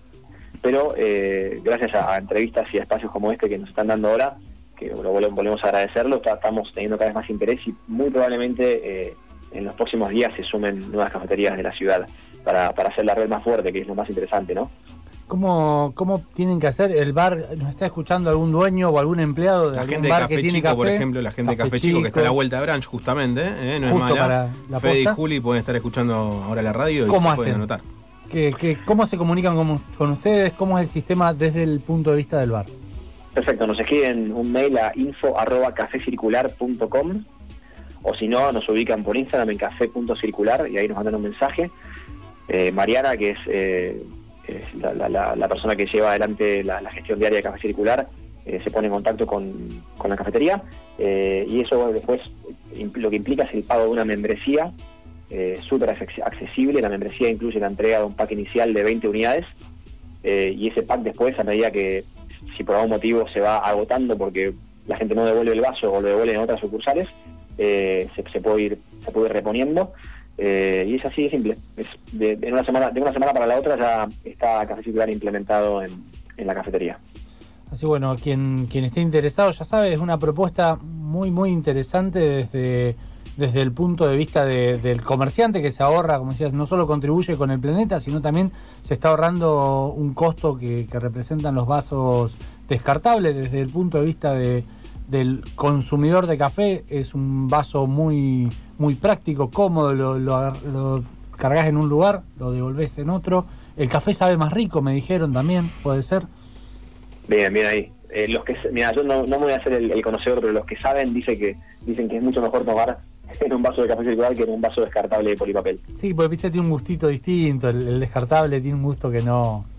pero eh, gracias a, a entrevistas y a espacios como este que nos están dando ahora, que lo vol- volvemos a agradecerlo, ta- estamos teniendo cada vez más interés y muy probablemente eh, en los próximos días se sumen nuevas cafeterías de la ciudad para, para hacer la red más fuerte, que es lo más interesante, ¿no? ¿Cómo, ¿Cómo tienen que hacer? ¿El bar nos está escuchando algún dueño o algún empleado de La algún gente de bar Café que tiene Chico, café? por ejemplo, la gente de Café Chico que está a la vuelta de Branch, justamente, ¿eh? no es Justo mala. para la Fede y. Juli pueden estar escuchando ahora la radio y ¿Cómo se pueden hacen? anotar. ¿Qué- qué- cómo se comunican con, ustedes? ¿Cómo es el sistema desde el punto de vista del bar? Perfecto, nos escriben un mail a info arroba cafecircular.com o si no, nos ubican por Instagram en café.circular y ahí nos mandan un mensaje. Eh, Mariana, que es, eh, la, la- la- persona que lleva adelante la, gestión diaria de Café Circular, eh, se pone en contacto con, con la cafetería eh, y eso después lo que implica es el pago de una membresía eh, súper acce- accesible. La membresía incluye la entrega de un pack inicial de 20 unidades eh, y ese pack después, a medida que si por algún motivo se va agotando porque la gente no devuelve el vaso o lo devuelve en otras sucursales, eh, se, puede ir se puede reponiendo eh, y es así de simple. Es de, de una semana de una semana para la otra ya está Café Circular implementado en, en la cafetería. Así bueno, quien, quien esté interesado ya sabe, es una propuesta muy, muy interesante desde, desde el punto de vista de- del comerciante que se ahorra, como decías, no solo contribuye con el planeta, sino también se está ahorrando un costo que, representan los vasos descartables. Desde el punto de vista de- del consumidor de café, es un vaso muy, muy práctico, cómodo, lo, lo, lo cargas en un lugar, lo devolvés en otro. El café sabe más rico, me dijeron también, puede ser. Bien, bien ahí. Eh, los que mira, yo no, no me voy a hacer el, el conocedor, pero los que saben dice que dicen que es mucho mejor tomar en un vaso de café circular que en un vaso descartable de polipapel. Sí, porque viste, tiene un gustito distinto. El, el descartable tiene un gusto que no.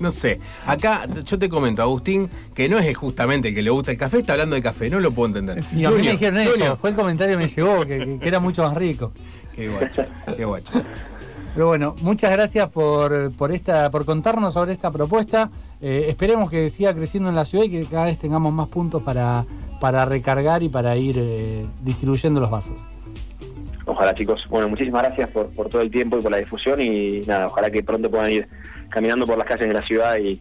No sé. Acá yo te comento, Agustín, que no es justamente el que le gusta el café, está hablando de café, no lo puedo entender. Y a mí me dijeron eso, fue el comentario que me llegó, que, que- que era mucho más rico. Qué guacho, qué guacho. Pero bueno, muchas gracias por, por esta, por contarnos sobre esta propuesta. Eh, esperemos que siga creciendo en la ciudad y que cada vez tengamos más puntos para, para recargar y para ir eh, distribuyendo los vasos. Ojalá, chicos. Bueno, muchísimas gracias por, por todo el tiempo y por la difusión y nada, ojalá que pronto puedan ir caminando por las calles de la ciudad y,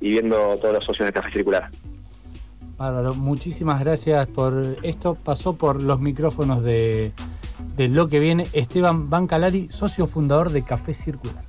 y viendo todos los socios del Café Circular. Bárbaro, muchísimas gracias por esto. Pasó por los micrófonos de, de lo que viene Esteban Bancalari, socio fundador de Café Circular.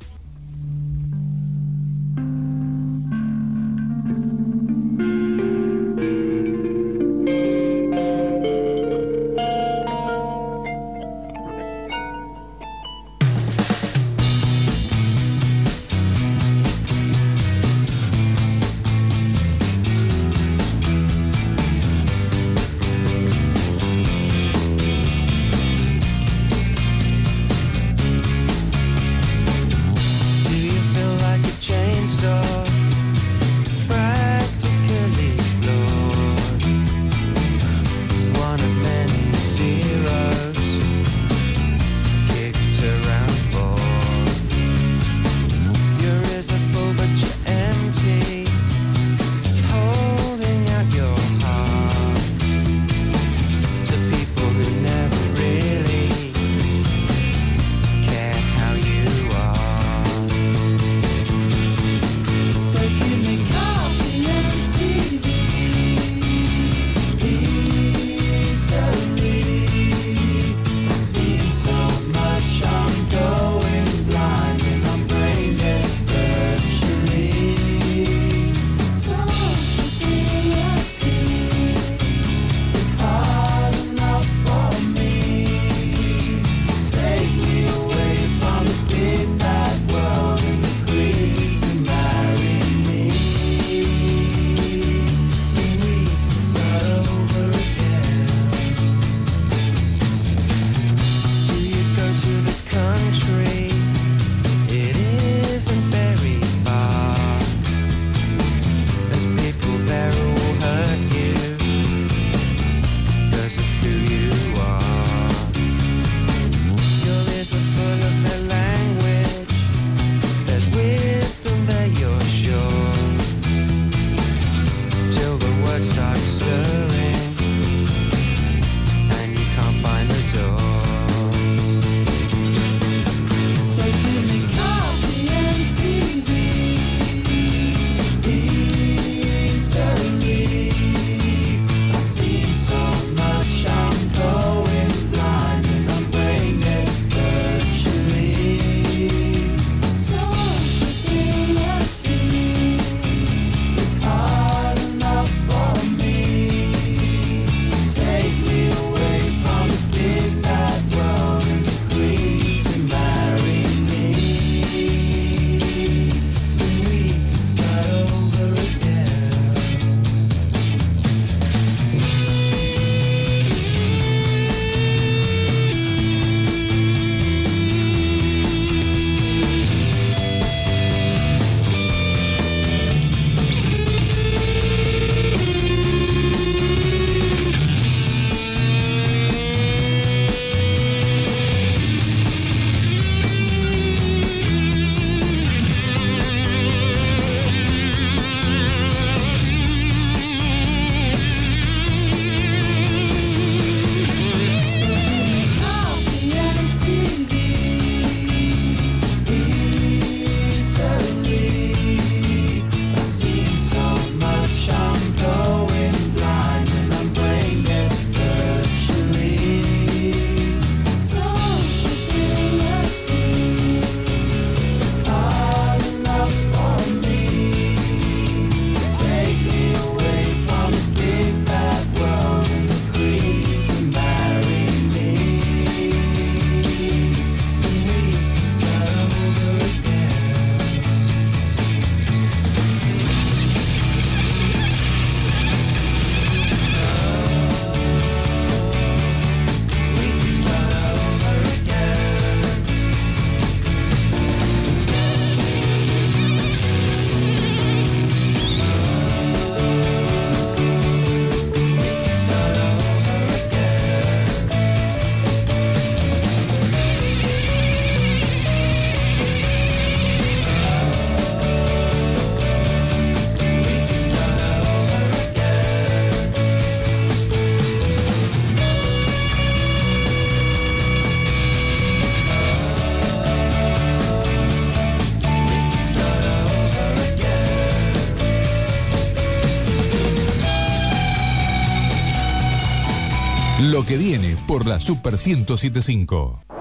Que viene por la Super 1075.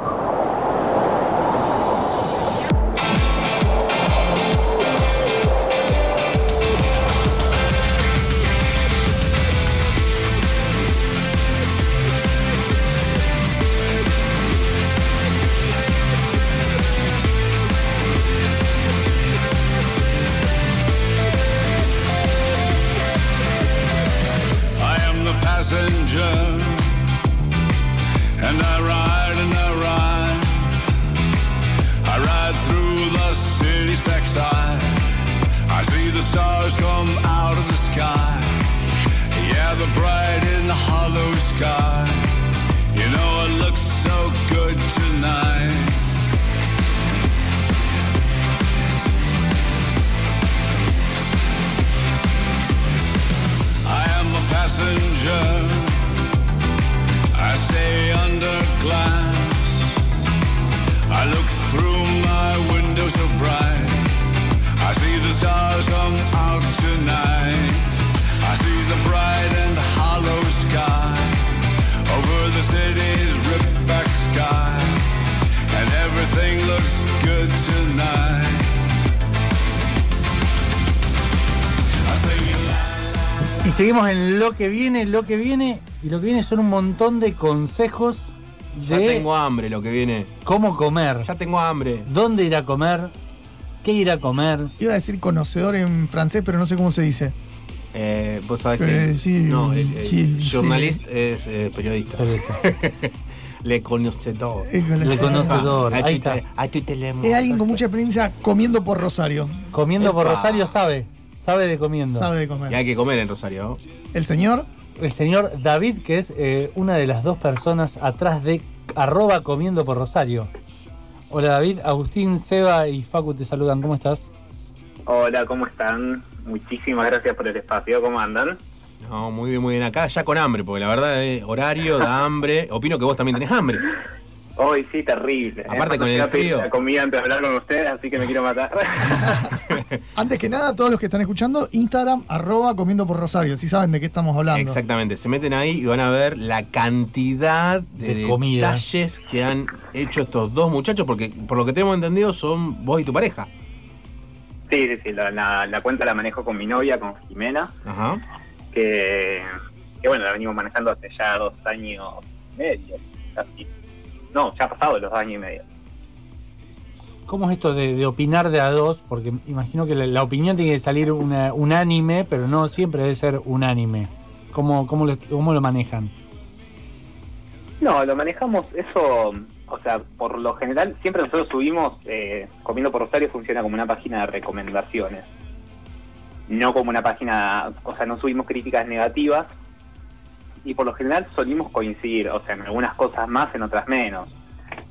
Seguimos en lo que viene, lo que viene. Y lo que viene son un montón de consejos Ya de tengo hambre lo que viene. cómo comer, Ya tengo hambre. dónde ir a comer, qué ir a comer. Iba a decir conocedor en francés, pero no sé cómo se dice. Eh, Vos sabés Eh, que. sí, no, el, el sí, sí. journalist es eh, periodista. Periodista. Le conocedor. Le conocedor. Ah, Ahí está. Es alguien con mucha experiencia comiendo por Rosario. Comiendo por Epa. Rosario sabe, sabe de comiendo. Sabe de Y comer. hay que comer en Rosario. El señor, El señor David, que es eh, una de las dos personas atrás de arroba comiendo por Rosario. Hola David, Agustín, Seba y Facu te saludan, ¿cómo estás? Hola, ¿cómo están? Muchísimas gracias por el espacio, ¿cómo andan? No, muy bien, muy bien. Acá ya con hambre, porque la verdad es horario, da hambre. Opino que vos también tenés hambre. Hoy sí, terrible. Aparte Eh, con el frío. La comida antes de hablar con ustedes, así que me quiero matar. antes que nada, todos los que están escuchando, Instagram, arroba comiendo por Rosario. Si saben de qué estamos hablando. Exactamente. Se meten ahí y van a ver la cantidad de, De comida. detalles que han hecho estos dos muchachos, porque por lo que tenemos entendido son vos y tu pareja. sí, sí, sí, la, la- la cuenta la manejo con mi novia, con Jimena, Ajá. que, que bueno, la venimos manejando hace ya dos años y medio, casi. No, ya ha pasado los dos años y medio. ¿Cómo es esto de, de opinar de a dos? Porque imagino que la, la opinión tiene que salir una- unánime, pero no siempre debe ser unánime. ¿Cómo, cómo, lo, cómo lo manejan? No, lo manejamos eso, o sea, por lo general, siempre nosotros subimos, eh, Comiendo por Rosario funciona como una página de recomendaciones, no como una página, o sea, no subimos críticas negativas y por lo general solimos coincidir, o sea, en algunas cosas más, en otras menos.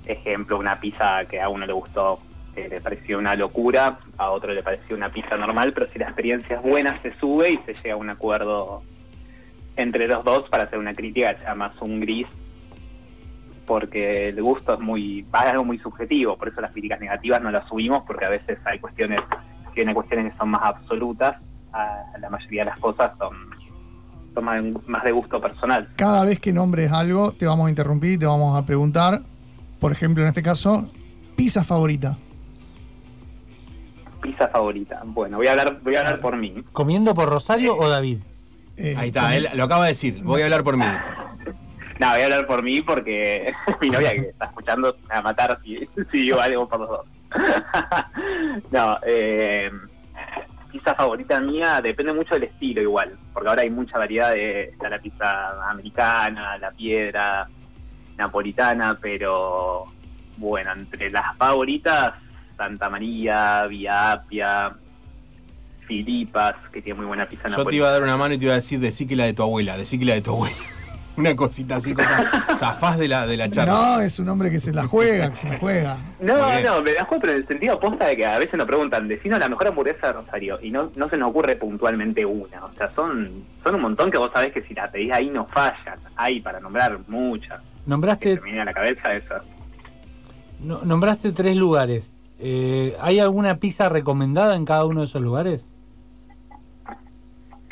Ejemplo, una pizza que a uno le gustó, eh, le pareció una locura, a otro le pareció una pizza normal, pero si la experiencia es buena se sube y se llega a un acuerdo entre los dos para hacer una crítica sea más un gris porque el gusto es muy es algo muy subjetivo, por eso las críticas negativas no las subimos porque a veces hay cuestiones tiene cuestiones que son más absolutas, la mayoría de las cosas son, son más, más de gusto personal. Cada vez que nombres algo, te vamos a interrumpir y te vamos a preguntar. Por ejemplo, en este caso, pizza favorita. Pizza favorita. Bueno, voy a hablar voy a hablar por mí. ¿Comiendo por Rosario o David? Eh, Ahí está, él lo acaba de decir. Voy a hablar por mí. No, voy a hablar por mí porque mi novia que está escuchando me va a matar si, si digo algo por los dos. no, eh, pizza favorita mía depende mucho del estilo igual, porque ahora hay mucha variedad de está la pizza americana, la piedra, napolitana, pero bueno, entre las favoritas, Santa María, Vía Apia, Filipas, que tiene muy buena pizza Yo te napolitana. iba a dar una mano y te iba a decir, decí que la de tu abuela, decí que la de tu abuela. Una cosita así, cosa, zafás de la, de la charla. No, es un hombre que se la juega, que se la juega. No, no, me la juego, pero en el sentido posta de que a veces nos preguntan, decinos la mejor hamburguesa de Rosario, y no, no se nos ocurre puntualmente una. O sea, son, son un montón que vos sabés que si la pedís ahí no fallan. Hay para nombrar muchas. Que Nombraste, viene a la cabeza esa. no- nombraste tres lugares. Eh, ¿Hay alguna pizza recomendada en cada uno de esos lugares?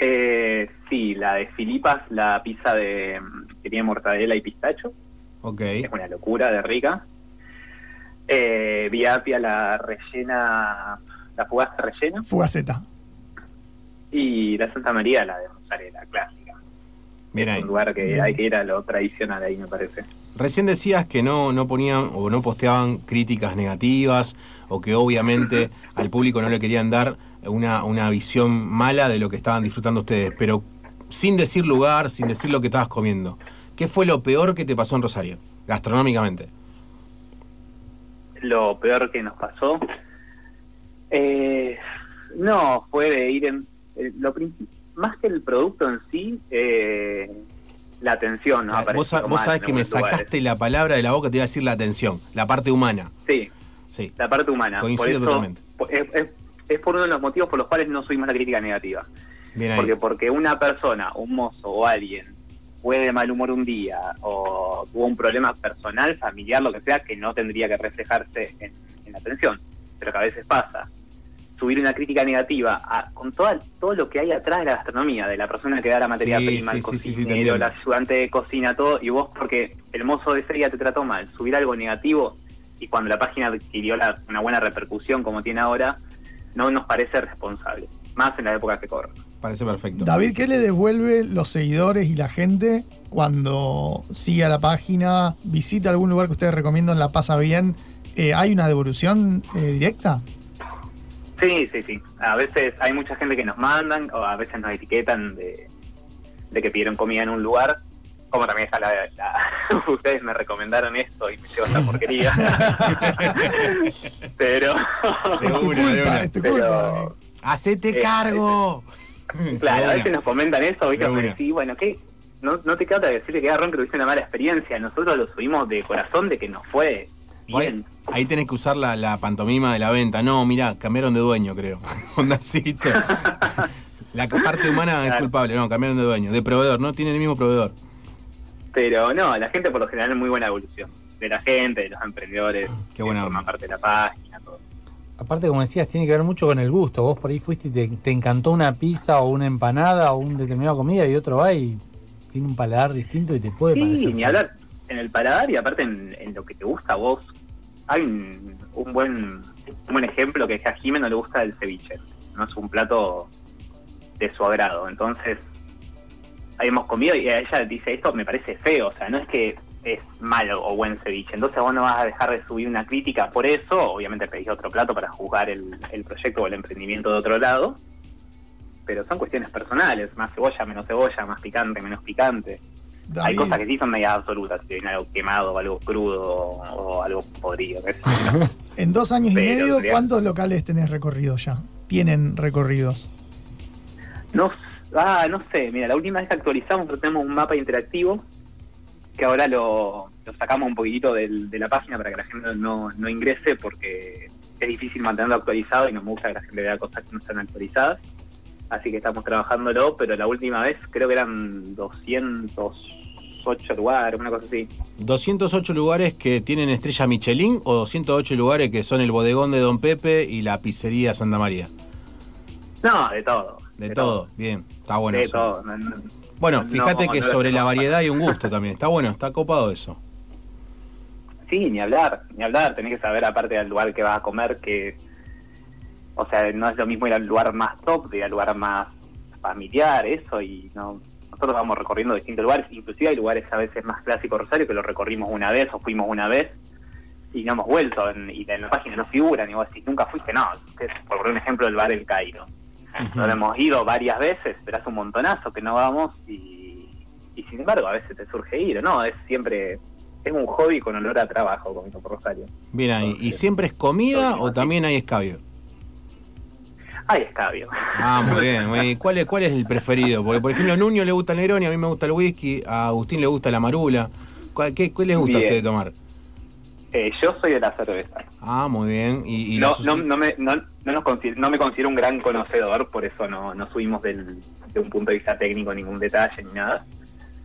Eh, sí, la de Filipas, la pizza de, que tiene mortadela y pistacho. Ok. Es una locura de rica. Eh, Vía Apia la rellena, la fugaza rellena. Fugaceta. Y la Santa María la de mozzarella clásica. Bien es ahí. un lugar que Bien. hay que ir a lo tradicional ahí, me parece. Recién decías que no, no ponían o no posteaban críticas negativas o que obviamente al público no le querían dar una, una visión mala de lo que estaban disfrutando ustedes, pero sin decir lugar, sin decir lo que estabas comiendo. ¿Qué fue lo peor que te pasó en Rosario, gastronómicamente? Lo peor que nos pasó. eh, no, fue de ir en. eh, lo más que el producto en sí, eh, la atención. ¿no? Ah, vos, vos sabés que me sacaste la palabra de la boca, te iba a decir la atención, la parte humana. Sí, Sí, la parte humana. Coincido por eso, totalmente. po- Es, es- es por uno de los motivos por los cuales no subimos la crítica negativa. bien ahí. Porque porque una persona, un mozo o alguien fue de mal humor un día o tuvo un problema personal, familiar, lo que sea, que no tendría que reflejarse en, en la atención, pero que a veces pasa. Subir una crítica negativa a- con toda, todo lo que hay atrás de la gastronomía, de la persona que da la materia Sí, prima, sí, el sí, sí, sí, cocinero, entiendo. la ayudante de cocina, todo, y vos porque el mozo de ese día te trató mal, subir algo negativo y cuando la página adquirió la- una buena repercusión como tiene ahora, no nos parece responsable, más en la época que corre. Parece perfecto. David, ¿qué le devuelve los seguidores y la gente cuando sigue a la página, visita algún lugar que ustedes recomiendan, la pasa bien? Eh, ¿Hay una devolución eh, directa? Sí, sí, sí. A veces hay mucha gente que nos mandan o a veces nos etiquetan de, de que pidieron comida en un lugar. Como también está la, la- ustedes me recomendaron esto y me llevo esta porquería. pero De una, de una. Pero-. ¡Hacete Eh, cargo! claro, a De veces nos comentan eso, ¿viste? De decís, bueno, ¿qué? No, no te queda otra que decirle que agarrón que tuviste una mala experiencia. Nosotros lo subimos de corazón de que nos fue bien. Ahí, tenés que usar la, la pantomima de la venta. No, mirá, cambiaron de dueño, creo. Ondacito. La parte humana es culpable, no, cambiaron de dueño. De proveedor, no tienen el mismo proveedor. Pero no, la gente por lo general es muy buena evolución. De la gente, de los emprendedores, Qué que buena forman onda. parte de la página, todo. Aparte, como decías, tiene que ver mucho con el gusto. Vos por ahí fuiste y te, te encantó una pizza o una empanada o un determinado comida y otro va y tiene un paladar distinto y te puede Sí, parecer. ni hablar en el paladar y aparte en, en lo que te gusta a vos. Hay un, un buen un buen ejemplo que que a Jimé no le gusta el ceviche. No es un plato de su agrado. Entonces, ahí hemos comido y ella dice, esto me parece feo. O sea, no es que es malo o buen ceviche. Entonces vos no vas a dejar de subir una crítica por eso. Obviamente pedís otro plato para juzgar el, el proyecto o el emprendimiento de otro lado. Pero son cuestiones personales. Más cebolla, menos cebolla, más picante, menos picante. Hay cosas que sí son medias absolutas, si viene algo quemado o algo crudo o algo podrido. en dos años y medio, ¿cuántos locales tenés recorridos ya? Tienen recorridos. No, ah, no sé, mira, la última vez que actualizamos tenemos un mapa interactivo que ahora lo, lo sacamos un poquitito del- de la página para que la gente no, no ingrese porque es difícil mantenerlo actualizado y no me gusta que la gente vea cosas que no están actualizadas. Así que estamos trabajándolo, pero la última vez creo que eran 208 lugares, una cosa así. 208 lugares que tienen estrella Michelin o 208 lugares que son el bodegón de Don Pepe y la pizzería Santa María. No, de todo. De, todo. bien, está bueno de eso. todo. No, no- Bueno, no, fíjate no que lo sobre la variedad hay un gusto también. Está bueno, está copado eso. Sí, ni hablar, ni hablar. Tenés que saber, aparte del lugar que vas a comer, que. O sea, no es lo mismo ir al lugar más top, de ir al lugar más familiar, eso, y no. Nosotros vamos recorriendo distintos lugares, inclusive hay lugares a veces más clásicos Rosario que los recorrimos una vez o fuimos una vez y no hemos vuelto en- y en la página no figuran y vos decís, nunca fuiste, no, que por un ejemplo el bar El Cairo. Nosotros hemos ido varias veces, pero hace un montonazo que no vamos y, y sin embargo a veces te surge ir, ¿no? Es siempre, es un hobby con olor a trabajo comiendo por Rosario. Bien ahí. ¿Y siempre es comida o también hay escabio? Hay escabio. Ah, muy bien. muy bien. ¿Cuál es, ¿Cuál es el preferido? Porque, por ejemplo, a Nuño le gusta el Negroni, a mí me gusta el whisky, a Agustín le gusta la marula. ¿Cuál, qué, ¿Cuál les gusta a ustedes tomar? Eh, yo soy de la cerveza. Ah, muy bien. Y, y No, los- no, no, me, no, no, nos no me considero un gran conocedor, por eso no, no subimos del, de un punto de vista técnico ningún detalle ni nada.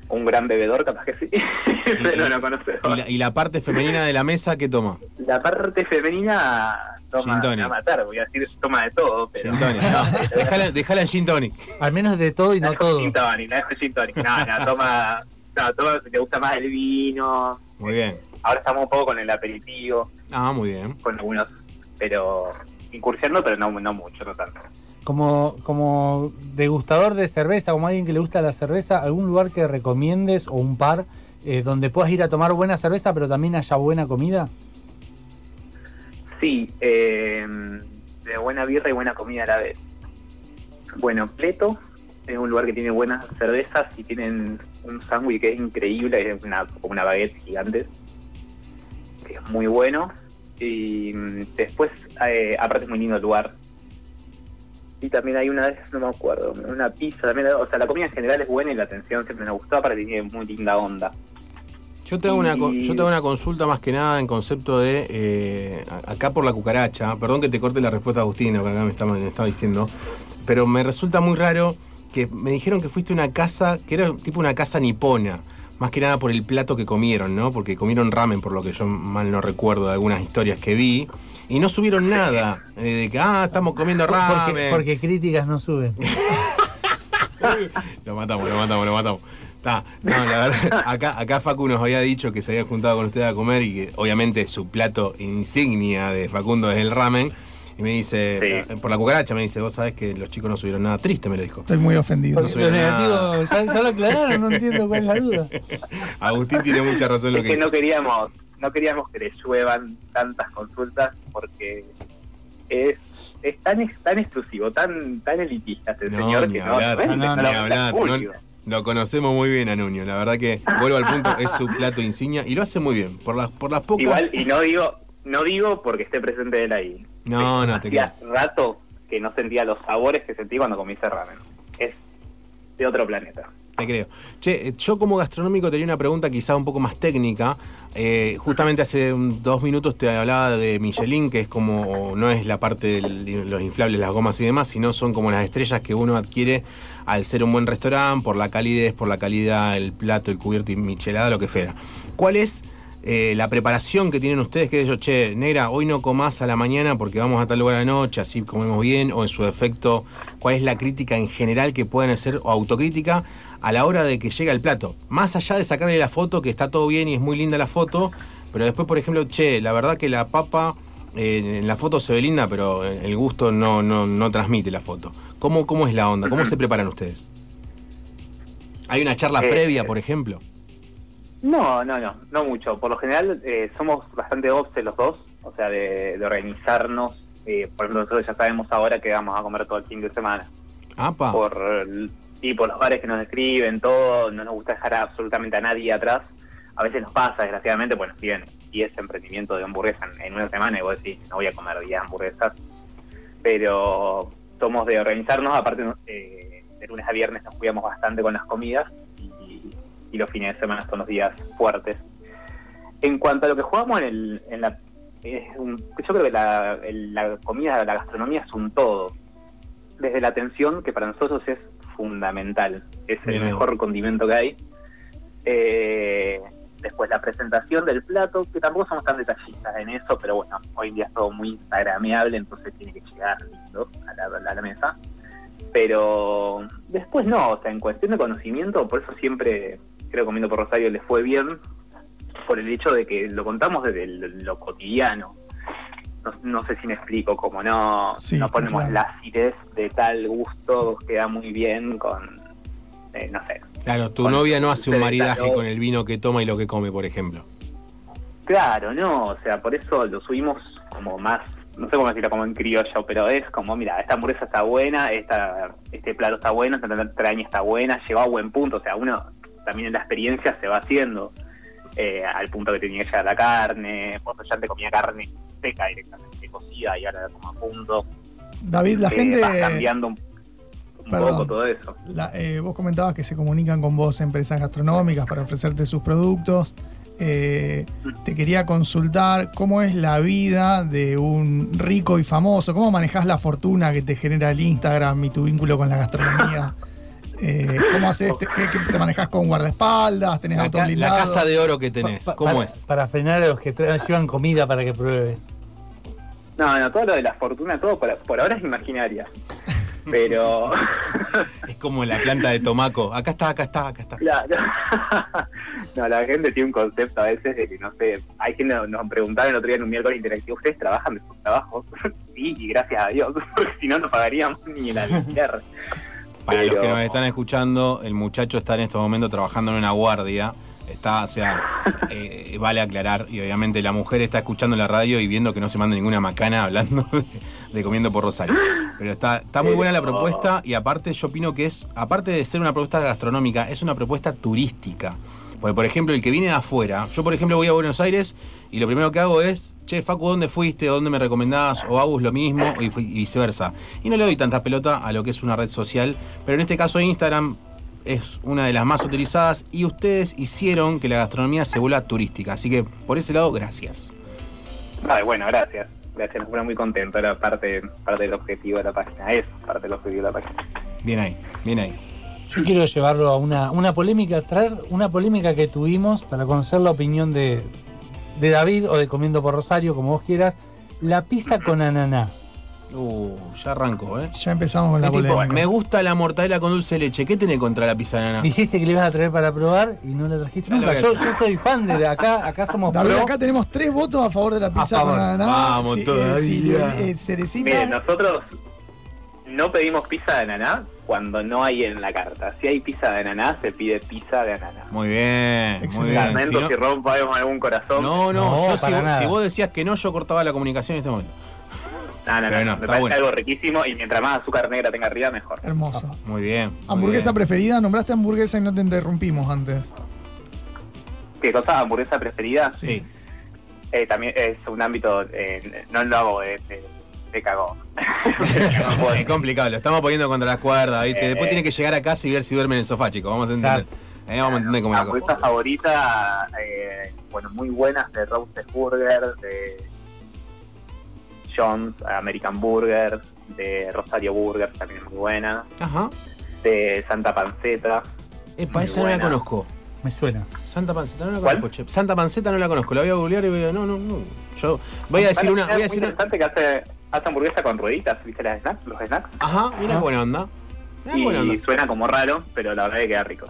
Un gran bebedor, capaz que sí, pero no conocedor. y la, y la parte femenina de la mesa, ¿qué toma? La parte femenina toma a matar, voy a decir toma de todo, pero Gin tonic. No, dejala, dejala en gin tonic. Al menos de todo y no dejo todo. gin tonic, la dejo gin tonic. No, no, toma no, todo te gusta más el vino. Muy bien. Ahora estamos un poco con el aperitivo, Ah, muy bien. con algunos, pero incursionando, pero no, no mucho, no tanto. Como, como degustador de cerveza, como alguien que le gusta la cerveza, ¿algún lugar que recomiendes o un par eh, donde puedas ir a tomar buena cerveza, pero también haya buena comida? Sí, eh, de buena birra y buena comida a la vez. Bueno, Pleto es un lugar que tiene buenas cervezas y tienen un sándwich que es increíble, es una, como una baguette gigante, que es muy bueno. Y mm, después, eh, aparte es muy lindo el lugar. Y también hay una vez, no me acuerdo, una pizza también, o sea, la comida en general es buena y la atención siempre me gustó, aparte tiene muy linda onda. Yo te hago, una, Y- yo te hago una consulta más que nada en concepto de eh, a- acá por la cucaracha. Perdón que te corte la respuesta Agustino, que acá me estaba, me estaba diciendo. Pero me resulta muy raro que me dijeron que fuiste a una casa, que era tipo una casa nipona. Más que nada por el plato que comieron, ¿no? Porque comieron ramen, por lo que yo mal no recuerdo de algunas historias que vi. Y no subieron nada. eh, de que, ah, estamos comiendo ramen. Porque, porque críticas no suben. Lo matamos, lo matamos, lo matamos. Ta, no, la verdad, acá, acá Facu nos había dicho que se había juntado con ustedes a comer y que obviamente su plato insignia de Facundo es el ramen. Y me dice, Sí. por la cucaracha, me dice, vos sabés que los chicos no subieron nada triste, me lo dijo. Estoy muy ofendido. No nada. negativos, ya, ya lo aclararon, no entiendo cuál es la duda. Agustín tiene mucha razón en lo Es que que dice. no queríamos, no queríamos que le lluevan tantas consultas porque es, es tan, tan exclusivo, tan, tan elitista este No, señor ni que no, hablar, no, no hablar, no-. Lo conocemos muy bien a Nuño, la verdad que, vuelvo al punto, es su plato insignia y lo hace muy bien. Por las, por las pocas... Igual, y no digo, no digo porque esté presente él ahí. No, no, te Hacía rato que no sentía los sabores que sentí cuando comí ese ramen. Es de otro planeta. Te creo. Che, eh, yo como gastronómico tenía una pregunta quizá un poco más técnica. Eh, justamente hace dos minutos te hablaba de Michelin, que es como, no es la parte de los inflables, las gomas y demás, sino son como las estrellas que uno adquiere al ser un buen restaurante, por la calidez, por la calidad, el plato, el cubierto y michelada, lo que fuera. ¿Cuál es eh, la preparación que tienen ustedes? Que yo, che, negra, hoy no comás a la mañana porque vamos a tal lugar a la noche, así comemos bien, o en su defecto, ¿cuál es la crítica en general que pueden hacer, o autocrítica, a la hora de que llega el plato? Más allá de sacarle la foto, que está todo bien y es muy linda la foto, pero después, por ejemplo, che, la verdad que la papa eh, en la foto se ve linda, pero el gusto no, no, no transmite la foto. ¿Cómo, ¿Cómo es la onda? ¿Cómo se preparan ustedes? ¿Hay una charla Eh, previa, por ejemplo? No, no, no, no mucho. Por lo general eh, somos bastante obses los dos, o sea, de, de organizarnos. Eh, por ejemplo, nosotros ya sabemos ahora que vamos a comer todo el fin de semana. Apa. Por, y por los bares que nos escriben, todo, no nos gusta dejar absolutamente a nadie atrás. A veces nos pasa, desgraciadamente, bueno, si bien 10 emprendimientos de hamburguesa en, en una semana y vos decís, no voy a comer 10 hamburguesas, pero somos de organizarnos, aparte eh, de lunes a viernes nos cuidamos bastante con las comidas y, los fines de semana son los días fuertes. En cuanto a lo que jugamos en, el, en la... es un- yo creo que la, comida, la gastronomía es un todo. Desde la atención, que para nosotros es fundamental, es el Bien mejor condimento que hay. Eh, después la presentación del plato, que tampoco somos tan detallistas en eso, pero bueno, hoy en día es todo muy instagrameable, entonces tiene que llegar lindo a la, a la mesa. Pero después no, o sea, en cuestión de conocimiento, por eso siempre creo que comiendo por Rosario les fue bien, por el hecho de que lo contamos desde lo, lo cotidiano. No, no sé si me explico, como no, Sí, no ponemos claro. la acidez de tal gusto, queda muy bien con, eh, no sé, Claro, tu novia no hace un maridaje con el vino que toma y lo que come, por ejemplo. Claro, no, o sea, por eso lo subimos como más, no sé cómo decirlo como en criollo, pero es como, mira, esta hamburguesa está buena, esta, este plato está bueno, esta traña está buena, llegó a buen punto, o sea, uno también en la experiencia se va haciendo eh, al punto que tenía que llegar la carne, vos ya te comía carne seca directamente, cocida y ahora la como a punto. David, la Eh, gente. vas cambiando un, un Perdón. poco todo eso. la- eh, vos comentabas que se comunican con vos empresas gastronómicas para ofrecerte sus productos. Eh, te quería consultar cómo es la vida de un rico y famoso, cómo manejas la fortuna que te genera el Instagram y tu vínculo con la gastronomía. Eh, ¿Cómo haces? Te, qué- qué- ¿Te manejas con guardaespaldas? ¿Tenés La, auto ca- la blindado? casa de oro que tenés, Pa- ¿cómo para, es? Para frenar a los que llevan comida para que pruebes. No, no, todo lo de la fortuna, todo por, por ahora es imaginaria. Pero Es como la planta de tomaco. Acá está, acá está, acá está. Claro. no, la gente tiene un concepto a veces de que, no sé, hay quien nos, nos preguntaron el otro día en un miércoles interactivo, ¿ustedes trabajan de sus trabajos? sí, y gracias a Dios, porque si no, no pagaríamos ni el alquiler. Para los que nos están escuchando, el muchacho está en estos momentos trabajando en una guardia. Está, o sea, eh, vale aclarar. Y obviamente la mujer está escuchando la radio y viendo que no se manda ninguna macana hablando de, de comiendo por Rosario. Pero está, está muy buena la propuesta y aparte yo opino que es, aparte de ser una propuesta gastronómica, es una propuesta turística. Porque, por ejemplo, el que viene de afuera, yo por ejemplo voy a Buenos Aires y lo primero que hago es, che, Facu, ¿dónde fuiste? ¿Dónde me recomendás? O Agus lo mismo y, viceversa. Y no le doy tanta pelota a lo que es una red social, pero en este caso Instagram es una de las más utilizadas y ustedes hicieron que la gastronomía se vuelva turística. Así que por ese lado, gracias. Bueno, gracias. Gracias, nos pone muy contento. Era parte, parte del objetivo de la página. Es parte del objetivo de la página. Bien ahí, bien ahí. Yo quiero llevarlo a una, una polémica, traer una polémica que tuvimos para conocer la opinión de, de David o de Comiendo por Rosario, como vos quieras. La pizza con ananá. Uh, ya arrancó, ¿eh? Ya empezamos con la Es tipo, polémica. me gusta la mortadela con dulce de leche. ¿Qué tiene contra la pizza de nana? Dijiste que le ibas a traer para probar y no la trajiste nunca. Yo, yo soy fan de acá, acá somos David, pro. acá tenemos tres votos a favor de la pizza con ananá. Vamos Sí, todavía. sí, eh, cerecita. Miren, nosotros no pedimos pizza de ananá cuando no hay en la carta. Si hay pizza de ananá, se pide pizza de ananá. Muy bien, muy Excelente. bien. Lamento Si no- si rompamos algún corazón. no, no, No, yo si vos, si vos decías que no, yo cortaba la comunicación en este momento. No, no, no, Pero no, me está parece bueno. algo riquísimo y mientras más azúcar negra tenga arriba, mejor. Hermoso. Muy bien. muy Hamburguesa bien. preferida, nombraste hamburguesa y no te interrumpimos antes. ¿Qué cosa? ¿Hamburguesa preferida? Sí. Eh, también es un ámbito, eh, no lo hago de, de, de cagón. Es complicado, lo estamos poniendo contra las cuerdas, ¿viste? Eh, Después eh. tiene que llegar a casa y ver si duerme en el sofá, chicos. Vamos a entender. Eh, vamos a entender cómo es la cosa. favorita, eh, bueno, muy buenas de Roasted Burger, de John's American Burger, de Rosario Burger, también es muy buena, Ajá. de Santa Panceta. Epa, esa no la conozco. Me suena. Santa Panceta no la conozco, che. Santa Panceta no la conozco. La voy a googlear y voy a. No, no, no. Yo voy a decir una. es Voy a decir una. interesante que hace, hace hamburguesa con rueditas, ¿viste las snacks? Los snacks. Ajá, mira Ajá. buena onda. Mirá y buena onda. suena como raro, pero la verdad que queda rico.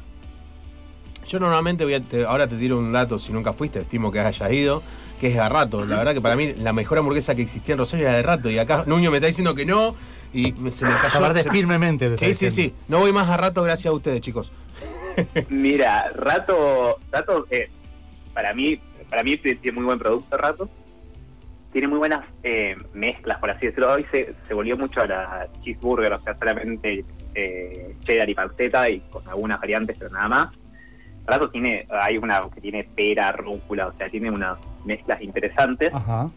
Yo normalmente voy a. te- ahora te tiro un dato si nunca fuiste, estimo que hayas ido. Que es de rato. La verdad que para mí la mejor hamburguesa que existía en Rosario era de rato. Y acá Nuño me está diciendo que no. Y me- se me cayó. Aparte se- firmemente. te Sí, sí, sí. No voy más a rato gracias a ustedes, chicos. Mira, Rato, Rato eh, para mí, para mí tiene muy buen producto Rato. Tiene muy buenas eh, mezclas, por así decirlo. Hoy se, se volvió mucho a la cheeseburger, o sea, solamente eh, cheddar y panceta y con algunas variantes, pero nada más. Rato tiene, hay una que tiene pera, rúcula, o sea, tiene unas mezclas interesantes. Ajá.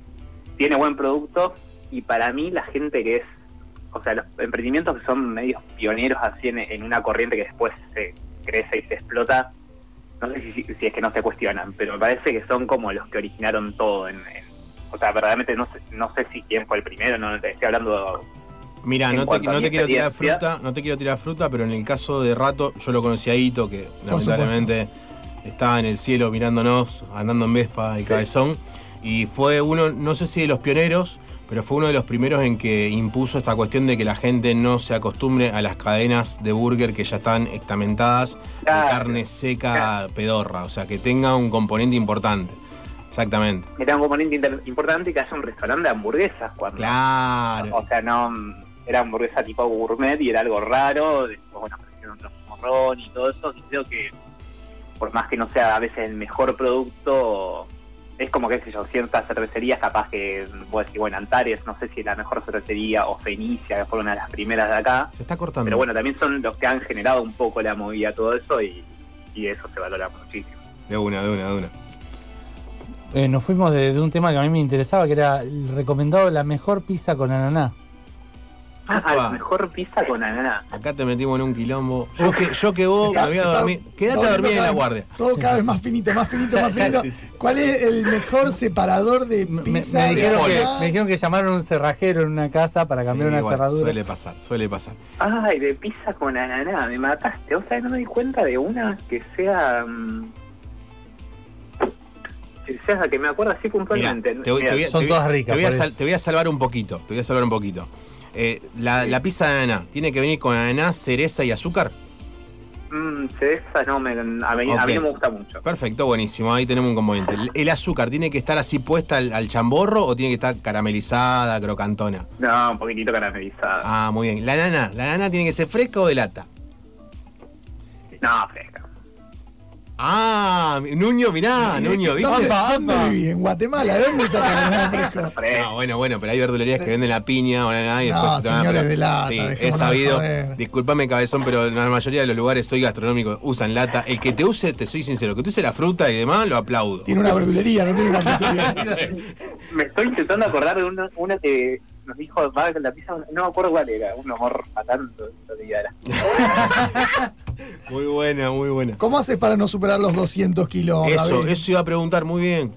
tiene buen producto y para mí la gente que es, o sea, los emprendimientos que son medios pioneros así en, en una corriente que después se crece y se explota, no sé si, si es que no se cuestionan, pero me parece que son como los que originaron todo. En, en- o sea, verdaderamente no sé, no sé si quién fue el primero, no te estoy hablando... Mira, En no te, no quiero tirar fruta, no te quiero tirar fruta, pero en el caso de Rato, yo lo conocí a Ito, que lamentablemente estaba en el cielo mirándonos, andando en Vespa y Cabezón. Y fue uno, no sé si de los pioneros, pero fue uno de los primeros en que impuso esta cuestión de que la gente no se acostumbre a las cadenas de burger que ya están estamentadas de carne seca pedorra, o sea, que tenga un componente importante. Exactamente. Era un componente importante que haya un restaurante de hamburguesas cuando... Claro. O sea, no era hamburguesa tipo gourmet y era algo raro. Después, bueno, aparecieron otros morrón y todo eso. Y creo que, por más que no sea a veces el mejor producto, es como, qué sé yo, ciertas cervecerías capaz que, voy a decir, bueno, Antares, no sé si es la mejor cervecería, o Fenicia, que fue una de las primeras de acá. Se está cortando. Pero bueno, también son los que han generado un poco la movida, todo eso, y, y eso se valora muchísimo. De una, de una, de una. Eh, nos fuimos de, de un tema que a mí me interesaba, que era el recomendado la mejor pizza con ananá. Ah, la mejor pizza con ananá. Acá te metimos en un quilombo. Yo que, yo que vos me ca- voy se a está- dormir. Quédate a dormir en la guardia. Todo Sí, cada sí, vez sí. más finito, más finito, más finito. Sí, sí. ¿Cuál es el mejor separador de Me, pizza? me de dijeron que, ananá? me dijeron que llamaron a un cerrajero en una casa para cambiar Sí, una igual, cerradura. Suele pasar, suele pasar. Ay, de pizza con ananá, me mataste. O sea, no me di cuenta de una que sea. mm, que sea la que me acuerdo así puntualmente. te voy, te voy a- Son te voy a- todas ricas, Te voy, a por sal- eso. te voy a salvar un poquito. Te voy a salvar un poquito. Eh, la, la pizza de ananá, ¿tiene que venir con ananá, cereza y azúcar? Mm, cereza no, me, a, mí, a mí Ok. no me gusta mucho. Perfecto, buenísimo. Ahí tenemos un componente. ¿El, el azúcar tiene que estar así puesta al, al chamborro o tiene que estar caramelizada, crocantona? No, un poquitito caramelizada. Ah, muy bien. La nana, ¿la nana tiene que ser fresca o de lata? No, fresca. Ah, Nuño, mirá, Nuño, ¿viste? ¿Dónde, dónde viví? ¿En Guatemala? ¿De dónde sacan el fresco? No, bueno, bueno, pero hay verdulerías que venden la piña o la nada y No, después se te van a- señores de lata, Sí, he sabido. Disculpame, cabezón, pero la mayoría de los lugares hoy gastronómicos usan lata. El que te use, te soy sincero, que te use la fruta y demás, lo aplaudo. Tiene una verdulería, no tiene una pizzería. Me estoy intentando acordar de una, una que nos dijo va con la pizza, no me acuerdo cuál era, un no día era. Muy buena, muy buena. ¿Cómo haces para no superar los 200 kilos? Eso, David? eso iba a preguntar, muy bien.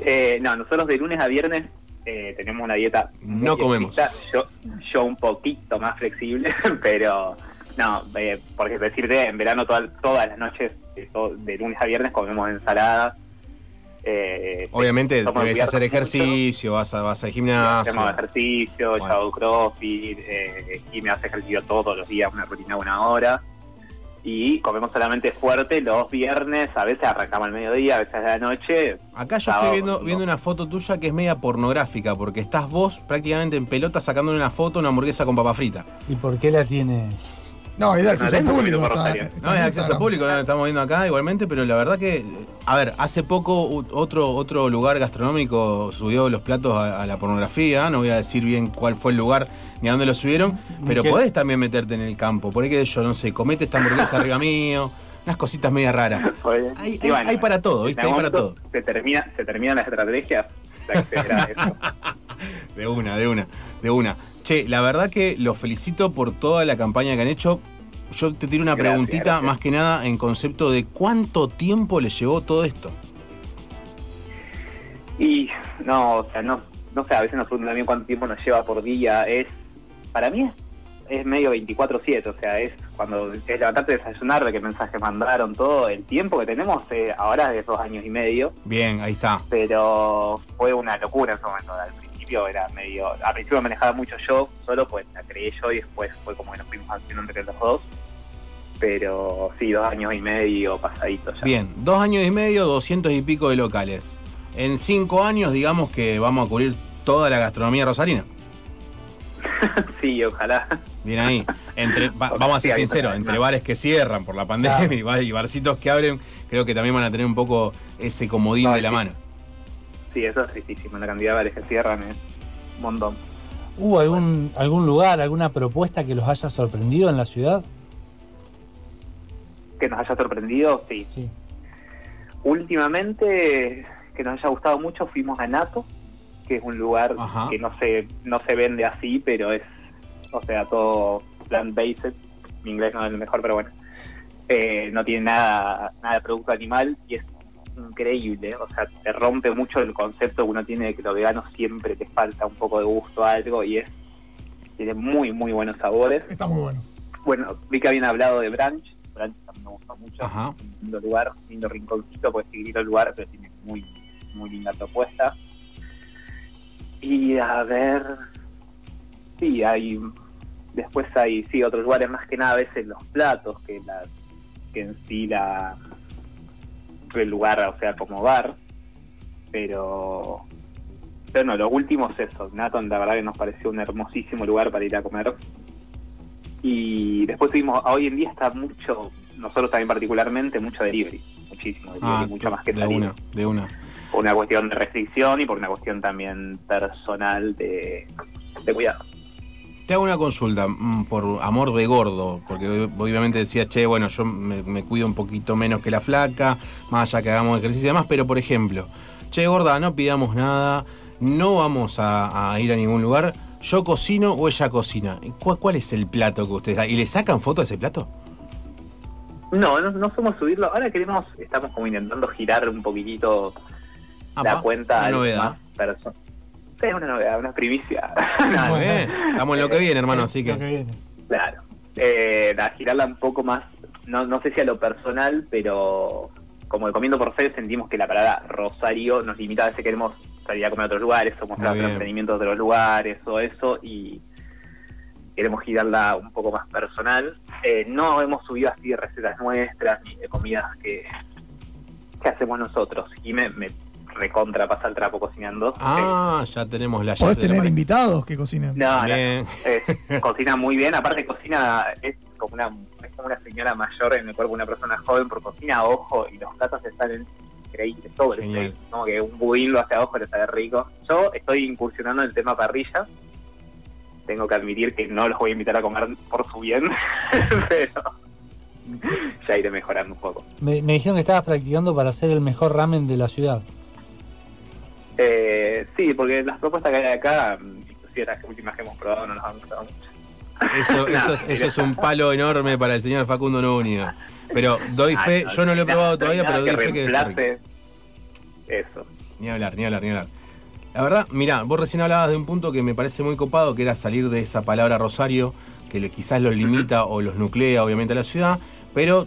Eh, no, nosotros de lunes a viernes eh, tenemos una dieta muy No comemos. Yo, yo un poquito más flexible, pero no, eh, porque decirte, en verano toda- todas las noches, de, to- de lunes a viernes comemos ensalada. Eh, Obviamente debes hacer ejercicio, vas, a, vas al gimnasio. Hacemos ejercicio, Bueno. yo hago crossfit, eh, y me hace ejercicio todos los días, una rutina de una hora. Y comemos solamente fuerte los viernes, a veces arrancamos al mediodía, a veces a la noche. Acá yo estoy viendo, viendo una foto tuya que es media pornográfica, porque estás vos prácticamente en pelota sacándole una foto, una hamburguesa con papa frita. ¿Y por qué la tiene? No, es de acceso tengo público. está- No, es acceso público, lo estamos viendo acá igualmente, pero la verdad que, a ver, hace poco otro, otro lugar gastronómico subió los platos a, a la pornografía, no voy a decir bien cuál fue el lugar ni a dónde lo subieron, pero ¿Qué? podés también meterte en el campo, por ahí que yo no sé, comete esta hamburguesa arriba mío, unas cositas media raras. Hay- para todo, ¿viste? Hay para momento Se, termina, se terminan las estrategias de una, de una, de una. Che, la verdad que los felicito por toda la campaña que han hecho. Yo te tiro una Gracias, preguntita, gracias. más que nada en concepto de cuánto tiempo le llevó todo esto. Y no, o sea, no, no sé, a veces nos preguntan también cuánto tiempo nos lleva por día. Es, para mí es, es medio 24-7, o sea, es cuando es levantarte, desayunar, de qué mensajes mandaron, todo. El tiempo que tenemos eh, ahora es dos años y medio, Bien, ahí está. pero fue una locura en ese momento. Al principio era medio, al principio manejaba mucho yo, solo pues la creé yo y después fue como que nos fuimos haciendo entre los dos. Pero sí, dos años y medio pasaditos ya. Bien, dos años y medio, doscientos y pico de locales. En cinco años, digamos que vamos a cubrir toda la gastronomía rosarina. Sí, ojalá. Bien ahí. Entre, va- vamos a ser Sí, sinceros, entre bares que cierran por la pandemia y bar- y barcitos que abren, creo que también van a tener un poco ese comodín No, de la sí. mano. Sí, eso es tristísimo. La cantidad de bares que cierran es un montón. ¿Hubo algún, algún lugar, alguna propuesta que los haya sorprendido en la ciudad? Que nos haya sorprendido, sí. Sí. Últimamente, que nos haya gustado mucho, fuimos a Nato, que es un lugar Ajá. que no se, no se vende así, pero es, o sea, todo plant-based. Mi inglés no es el mejor, pero bueno. Eh, no tiene nada, nada de producto animal y es increíble. O sea, te rompe mucho el concepto que uno tiene de que lo vegano siempre te falta un poco de gusto a algo y es tiene muy, muy buenos sabores. Está muy bueno. Bueno, vi que habían hablado de Branch. Branch también me gusta mucho. Ajá. Un lindo lugar, un lindo rinconcito, pues chiquitito el lugar, pero tiene muy, muy linda propuesta. Y a ver. Sí, hay. Después hay, sí, otros lugares más que nada a veces los platos que las que en sí la el lugar, o sea, como bar. Pero pero no, los últimos eso. Nathan, la verdad que nos pareció un hermosísimo lugar para ir a comer. Y después tuvimos, hoy en día está mucho, nosotros también particularmente, mucho delivery. Muchísimo delivery, Ah, mucho más que de una, de una. Por una cuestión de restricción y por una cuestión también personal de, de cuidado. Te hago una consulta, mm, por amor de gordo, porque obviamente decía, che, bueno, yo me, me cuido un poquito menos que la flaca, más allá que hagamos ejercicio y demás, pero por ejemplo, che, gorda, no pidamos nada, no vamos a, a ir a ningún lugar, yo cocino o ella cocina. ¿Cuál, cuál es el plato que ustedes ¿Y le sacan foto de ese plato? No, no, no somos subirlo. Ahora queremos, estamos como intentando girar un poquitito la cuenta una novedad. más personal. Es una novedad, una primicia. Muy bien, estamos en lo que viene, hermano, así que. Claro. Eh, a girarla un poco más, no, no sé si a lo personal, pero como de comiendo por fe sentimos que la palabra Rosario nos limita a veces queremos salir a comer a otros lugares o mostrar otros emprendimientos de otros lugares o eso y queremos girarla un poco más personal. Eh, no hemos subido así recetas nuestras ni de comidas que, que hacemos nosotros. Y me, me recontra pasa el trapo cocinando. Ah, ya tenemos la Podés tener invitados que cocinen. No, no, eh, cocina muy bien, aparte cocina, es como una es como una señora mayor en el cuerpo de una persona joven, porque cocina a ojo y los platos están increíbles, sobre Genial. como que un budín lo hace a ojo le sale rico. Yo estoy incursionando en el tema parrilla, tengo que admitir que no los voy a invitar a comer por su bien, pero ya iré mejorando un poco. Me, me dijeron que estabas practicando para hacer el mejor ramen de la ciudad. Eh, sí, porque las propuestas que hay acá, inclusive las últimas que hemos probado, no nos han gustado mucho. Eso, eso, es, eso es un palo enorme para el señor Facundo Núñez. Pero doy fe, no, yo no lo he probado todavía, pero doy fe que debe ser Eso. Ni hablar, ni hablar, ni hablar. La verdad, mirá, vos recién hablabas de un punto que me parece muy copado, que era salir de esa palabra Rosario, que le- quizás los limita o los nuclea obviamente a la ciudad, pero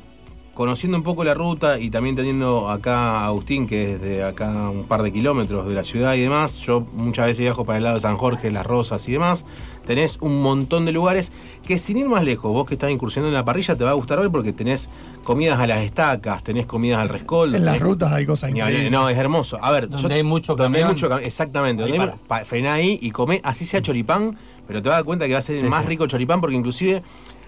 conociendo un poco la ruta y también teniendo acá a Agustín, que es de acá un par de kilómetros de la ciudad y demás, yo muchas veces viajo para el lado de San Jorge, Las Rosas y demás, tenés un montón de lugares que sin ir más lejos, vos que estás incursionando en la parrilla te va a gustar hoy porque tenés comidas a las estacas, tenés comidas al rescoldo. En las tenés- rutas hay cosas increíbles. No, es hermoso. A ver, Donde hay mucho donde hay camión. mucho cam- exactamente. Ahí Donde hay- frená ahí y come, así sea choripán, pero te vas a dar cuenta que va a ser Sí, más sí. rico choripán porque inclusive,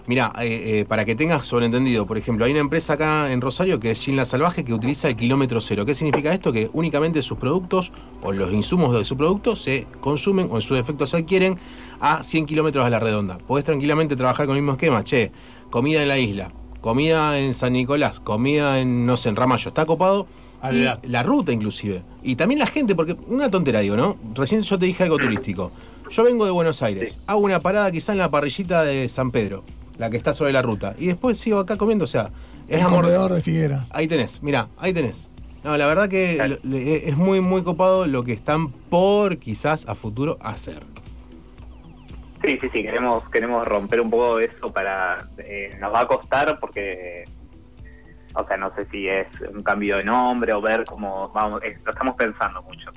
mira, eh, eh, para que tengas sobreentendido, por ejemplo, hay una empresa acá en Rosario que es Gin La Salvaje que utiliza el kilómetro cero. ¿Qué significa esto? Que únicamente sus productos o los insumos de su producto se consumen o en su defecto se adquieren a 100 kilómetros a la redonda. Podés tranquilamente trabajar con el mismo esquema. Che, comida en la isla, comida en San Nicolás, comida en, no sé, en Ramallo. Está copado. Y la ruta inclusive. Y también la gente, porque una tontera digo, ¿no? Recién yo te dije algo turístico. Yo vengo de Buenos Aires, Sí. hago una parada quizá en la parrillita de San Pedro, la que está sobre la ruta, y después sigo acá comiendo, o sea, es el amor. comedor de Figueras. Ahí tenés, mira, ahí tenés. No, la verdad que Claro. es muy, muy copado lo que están por quizás a futuro hacer. Sí, sí, sí, queremos, queremos romper un poco eso para... eh, nos va a costar porque... O sea, no sé si es un cambio de nombre o ver cómo vamos... lo estamos pensando mucho.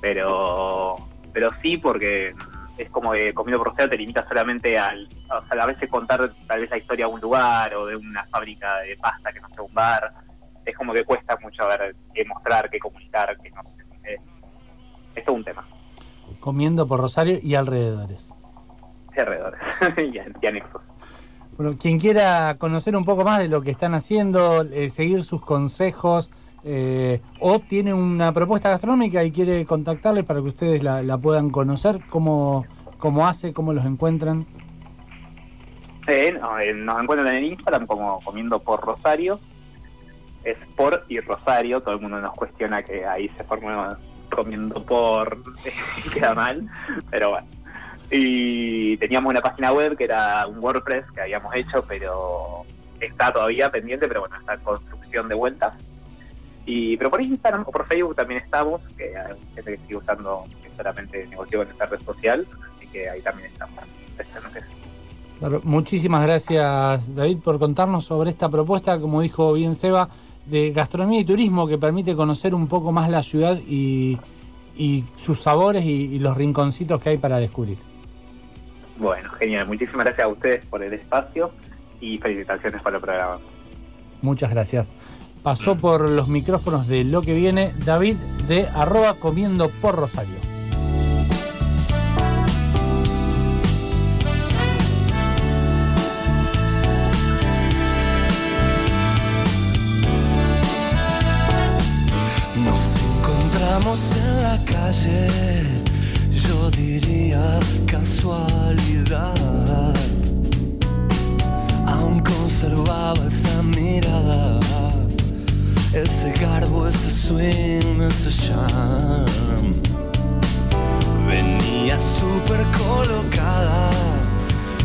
Pero pero sí porque es como que comiendo por Rosario te limita solamente al... O sea, a veces contar tal vez la historia de un lugar o de una fábrica de pasta que no sea un bar. Es como que cuesta mucho ver qué mostrar, qué comunicar, qué no. Es, es todo un tema. Comiendo por Rosario y alrededores. de alrededor y, y anexos. Bueno, quien quiera conocer un poco más de lo que están haciendo, eh, seguir sus consejos, eh, o tiene una propuesta gastronómica y quiere contactarles para que ustedes la, puedan conocer, cómo, cómo hace, cómo los encuentran. Eh, no, eh, nos encuentran en Instagram como comiendo por Rosario. Es por y Rosario. Todo el mundo nos cuestiona que ahí se formó comiendo por. queda mal. Pero bueno. Y teníamos una página web que era un WordPress que habíamos hecho, pero está todavía pendiente, pero bueno, está en construcción de vuelta. Y, pero por Instagram o por Facebook también estamos, que hay gente que sigue usando solamente negocio con esta red social, así que ahí también estamos. Claro, muchísimas gracias David por contarnos sobre esta propuesta, como dijo bien Seba, de gastronomía y turismo que permite conocer un poco más la ciudad y, y sus sabores y, y los rinconcitos que hay para descubrir. Bueno, genial. Muchísimas gracias a ustedes por el espacio y felicitaciones por el programa. Muchas gracias. Pasó por los micrófonos de lo que viene David de arroba comiendo por Rosario. Nos encontramos en la calle, yo diría casualidad. Aún conservaba esa mirada, ese garbo, ese swing, ese charm. Venía súper colocada,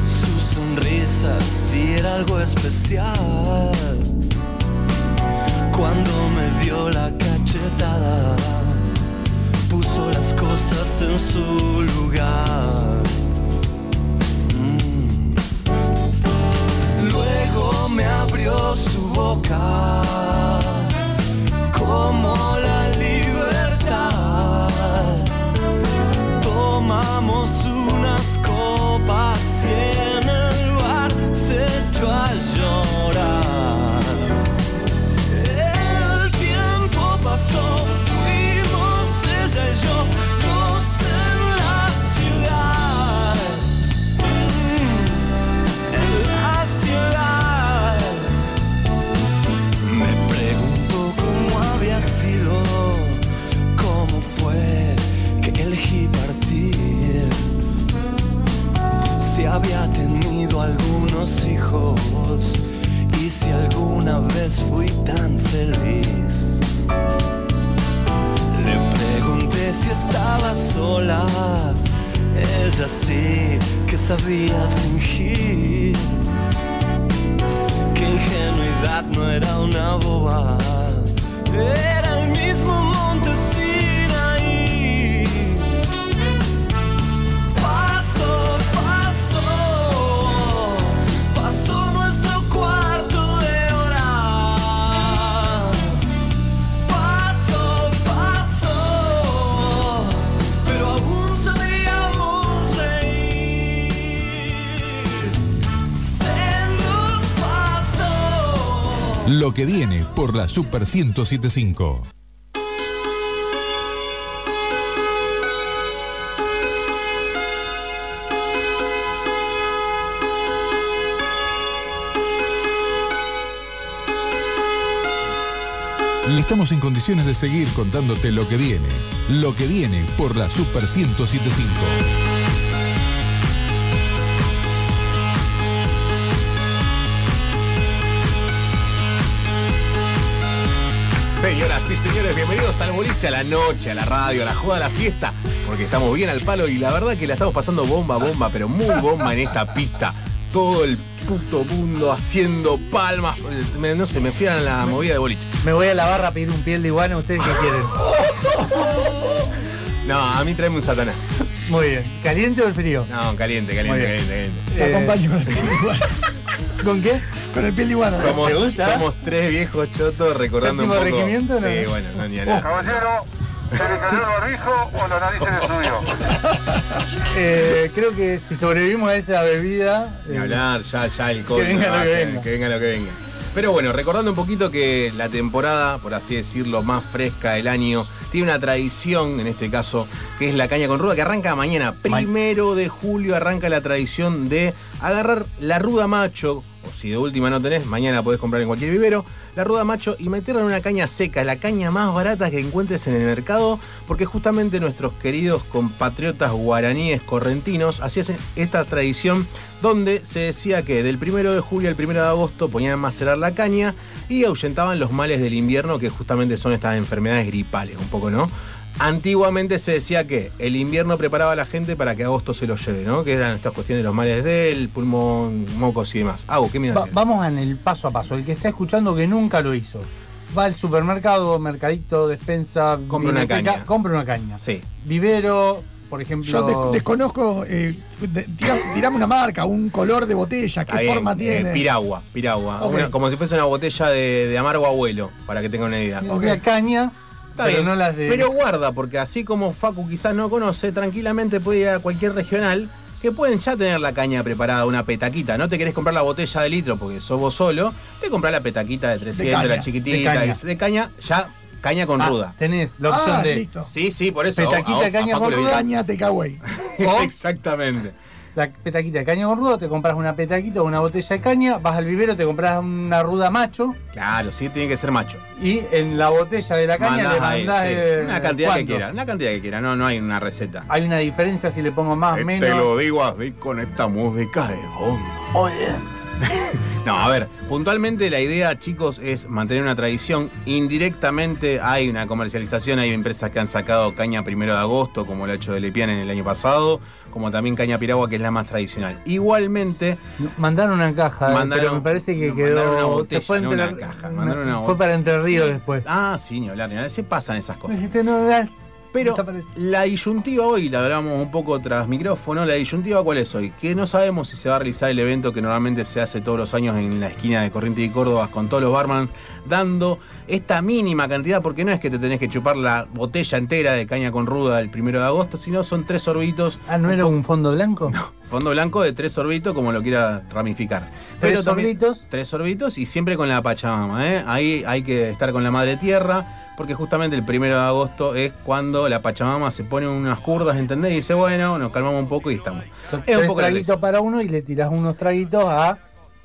su sonrisa sí era algo especial cuando me dio la cachetada, puso las cosas en su lugar. Mm. Luego me abrió su boca como la libertad. Tomamos unas copas y en el bar se echó a llorar. Que viene por la Super 1075. Estamos en condiciones de seguir contándote lo que viene. Lo que viene por la Super 1075. Señoras y señores, bienvenidos al boliche, a la noche, a la radio, a la joda, a la fiesta, porque estamos bien al palo y la verdad que la estamos pasando bomba, bomba, pero muy bomba en esta pista. Todo el puto mundo haciendo palmas. Me- no sé, me fui a la movida de boliche. Me voy a la barra a pedir un piel de iguana. ¿Ustedes qué quieren? No, a mí tráeme un satanás. Muy bien. ¿Caliente o el frío? No, caliente, Muy caliente, bien. caliente, caliente. Te Eh, acompaño. ¿Con qué? Con el piel de iguana. Somos, ¿Te gusta? somos tres viejos chotos recordando un ¿Séptimo poco. regimiento, no? Sí, bueno, no, ni. Caballero, ¿se le cayó el barbijo o la nariz se le subió? Eh, creo que si sobrevivimos a esa bebida. Ni eh, hablar, ya, ya el COVID. venga no va lo a que venga. que venga lo que venga. Pero bueno, recordando un poquito que la temporada, por así decirlo, más fresca del año, tiene una tradición, en este caso, que es la caña con ruda, que arranca mañana. Primero de julio arranca la tradición de agarrar la ruda macho, si de última no tenés, mañana podés comprar en cualquier vivero, la ruda macho y meterla en una caña seca, la caña más barata que encuentres en el mercado, porque justamente nuestros queridos compatriotas guaraníes correntinos hacían esta tradición donde se decía que del primero de julio al primero de agosto ponían a macerar la caña y ahuyentaban los males del invierno, que justamente son estas enfermedades gripales, un poco, ¿no? Antiguamente se decía que el invierno preparaba a la gente para que agosto se lo lleve, ¿no? Que eran estas cuestiones de los males del pulmón, mocos y demás. Hago, ¿qué me va- decías? vamos en el paso a paso. El que está escuchando que nunca lo hizo. Va al supermercado, mercadito, despensa. Compra una caña. Compra una caña. Sí. Vivero, por ejemplo. Yo des- desconozco, eh, de- tira- tirame una marca, un color de botella, qué bien, forma eh, tiene. piragua, piragua. Una- como si fuese una botella de, de amargo abuelo, para que tengan una idea. Una caña, pero bien, no las de. Pero guarda, porque así como Facu quizás no conoce, tranquilamente puede ir a cualquier regional que pueden ya tener la caña preparada, una petaquita. No te querés comprar la botella de litro porque sos vos solo, te comprás la petaquita de 300, caña, la chiquitita, de caña. de caña, ya caña con Ah, ruda. Tenés la opción Ah, de. listo. Sí, sí, por eso. Petaquita, a vos- a caña con ruda. Caña Exactamente. La petaquita de caña con ruda, te compras una petaquita o una botella de caña, vas al vivero, te compras una ruda macho Claro, sí, tiene que ser macho. y en la botella de la caña Mandás le ahí, mandás. sí, eh, una cantidad que quiera, una cantidad que quiera, no, no hay una receta. Hay una diferencia si le pongo más, Te menos. lo digo así con esta música de fondo. No, a ver, puntualmente la idea, chicos, es mantener una tradición. Indirectamente hay una comercialización, hay empresas que han sacado caña primero de agosto, como lo ha hecho de Lepian en el año pasado, como también caña piragua, que es la más tradicional. Igualmente, Mandaron una caja, eh, Mandaron- pero me parece que no, mandaron quedó. se fue, no entre- una caja, mandaron una fue para Entre Ríos Sí. después. ah, sí, ni hablar, ni hablar, se pasan esas cosas. Dijiste, no, da- Pero desaparece. la disyuntiva hoy, la hablamos un poco tras micrófono, la disyuntiva cuál es hoy, que no sabemos si se va a realizar el evento que normalmente se hace todos los años en la esquina de Corrientes y Córdoba con todos los barman dando esta mínima cantidad, porque no es que te tenés que chupar la botella entera de caña con ruda el primero de agosto, sino son tres sorbitos, Ah, ¿no era un fondo blanco? fondo blanco de tres sorbitos, como lo quiera ramificar. Tres sorbitos. Tres sorbitos y siempre con la Pachamama, ¿eh? Ahí hay que estar con la madre tierra, porque justamente el primero de agosto es cuando la Pachamama se pone unas curdas, ¿entendés? Y dice, bueno, nos calmamos un poco y estamos. Son Es un poco traguitos para uno y le tirás unos traguitos a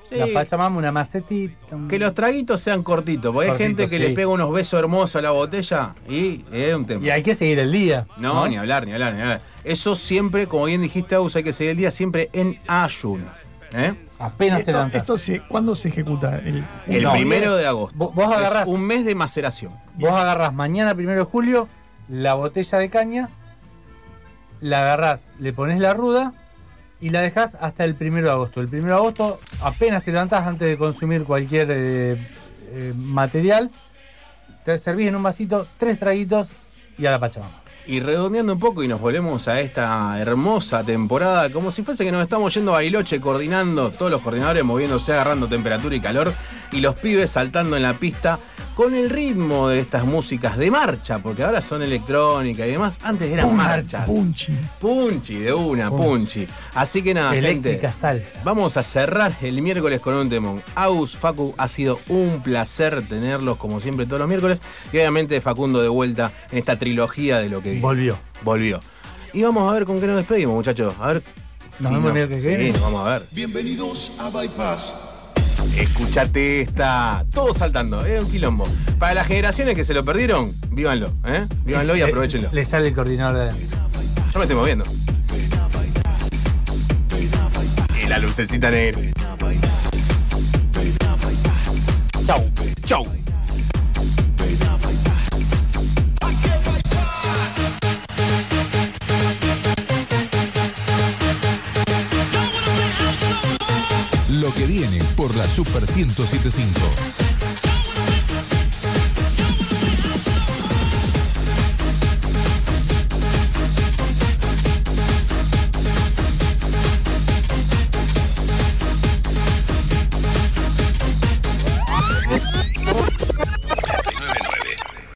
Sí. la Pachamama, una macetita. un- Que los traguitos sean cortitos, porque hay gente que sí. le pega unos besos hermosos a la botella y es un tema. Y hay que seguir el día. No, ni hablar, ni hablar, ni hablar. Eso siempre, como bien dijiste, Agus, hay que seguir el día siempre en ayunas. ¿eh? Apenas te Esto, levantás. esto se, ¿Cuándo se ejecuta? El, El No. primero de agosto. Vos- vos Es agarrás- un mes de maceración. Vos agarrás mañana, primero de julio, la botella de caña la agarrás, le pones la ruda y la dejas hasta el 1 de agosto. El 1 de agosto apenas te levantás antes de consumir cualquier eh, eh, material, te servís en un vasito tres traguitos y a la pachamama. Y redondeando un poco y nos volvemos a esta hermosa temporada, como si fuese que nos estamos yendo a Bailoche coordinando, todos los coordinadores moviéndose, agarrando temperatura y calor, y los pibes saltando en la pista con el ritmo de estas músicas de marcha, porque ahora son electrónica y demás, antes eran Punchi, marchas. punchi. Punchi, de una, punchi. Así que nada, Eléctrica gente. salsa. Vamos a cerrar el miércoles con un temón. Agus, Facu, ha sido un placer tenerlos como siempre todos los miércoles. Y obviamente Facundo de vuelta en esta trilogía de lo que viene. Volvió. Volvió. Y vamos a ver con qué nos despedimos, muchachos. A ver. Nos si vemos el miércoles que sí, viene. nos vamos a ver. Bienvenidos a Bypass. Escuchate esta. Todo saltando, es un quilombo. Para las generaciones que se lo perdieron, vívanlo, ¿eh? Vívanlo y aprovechenlo. Le sale el coordinador de. Yo me estoy moviendo. Y la lucecita negra. Chau, chau. Lo que viene por la Super 1075.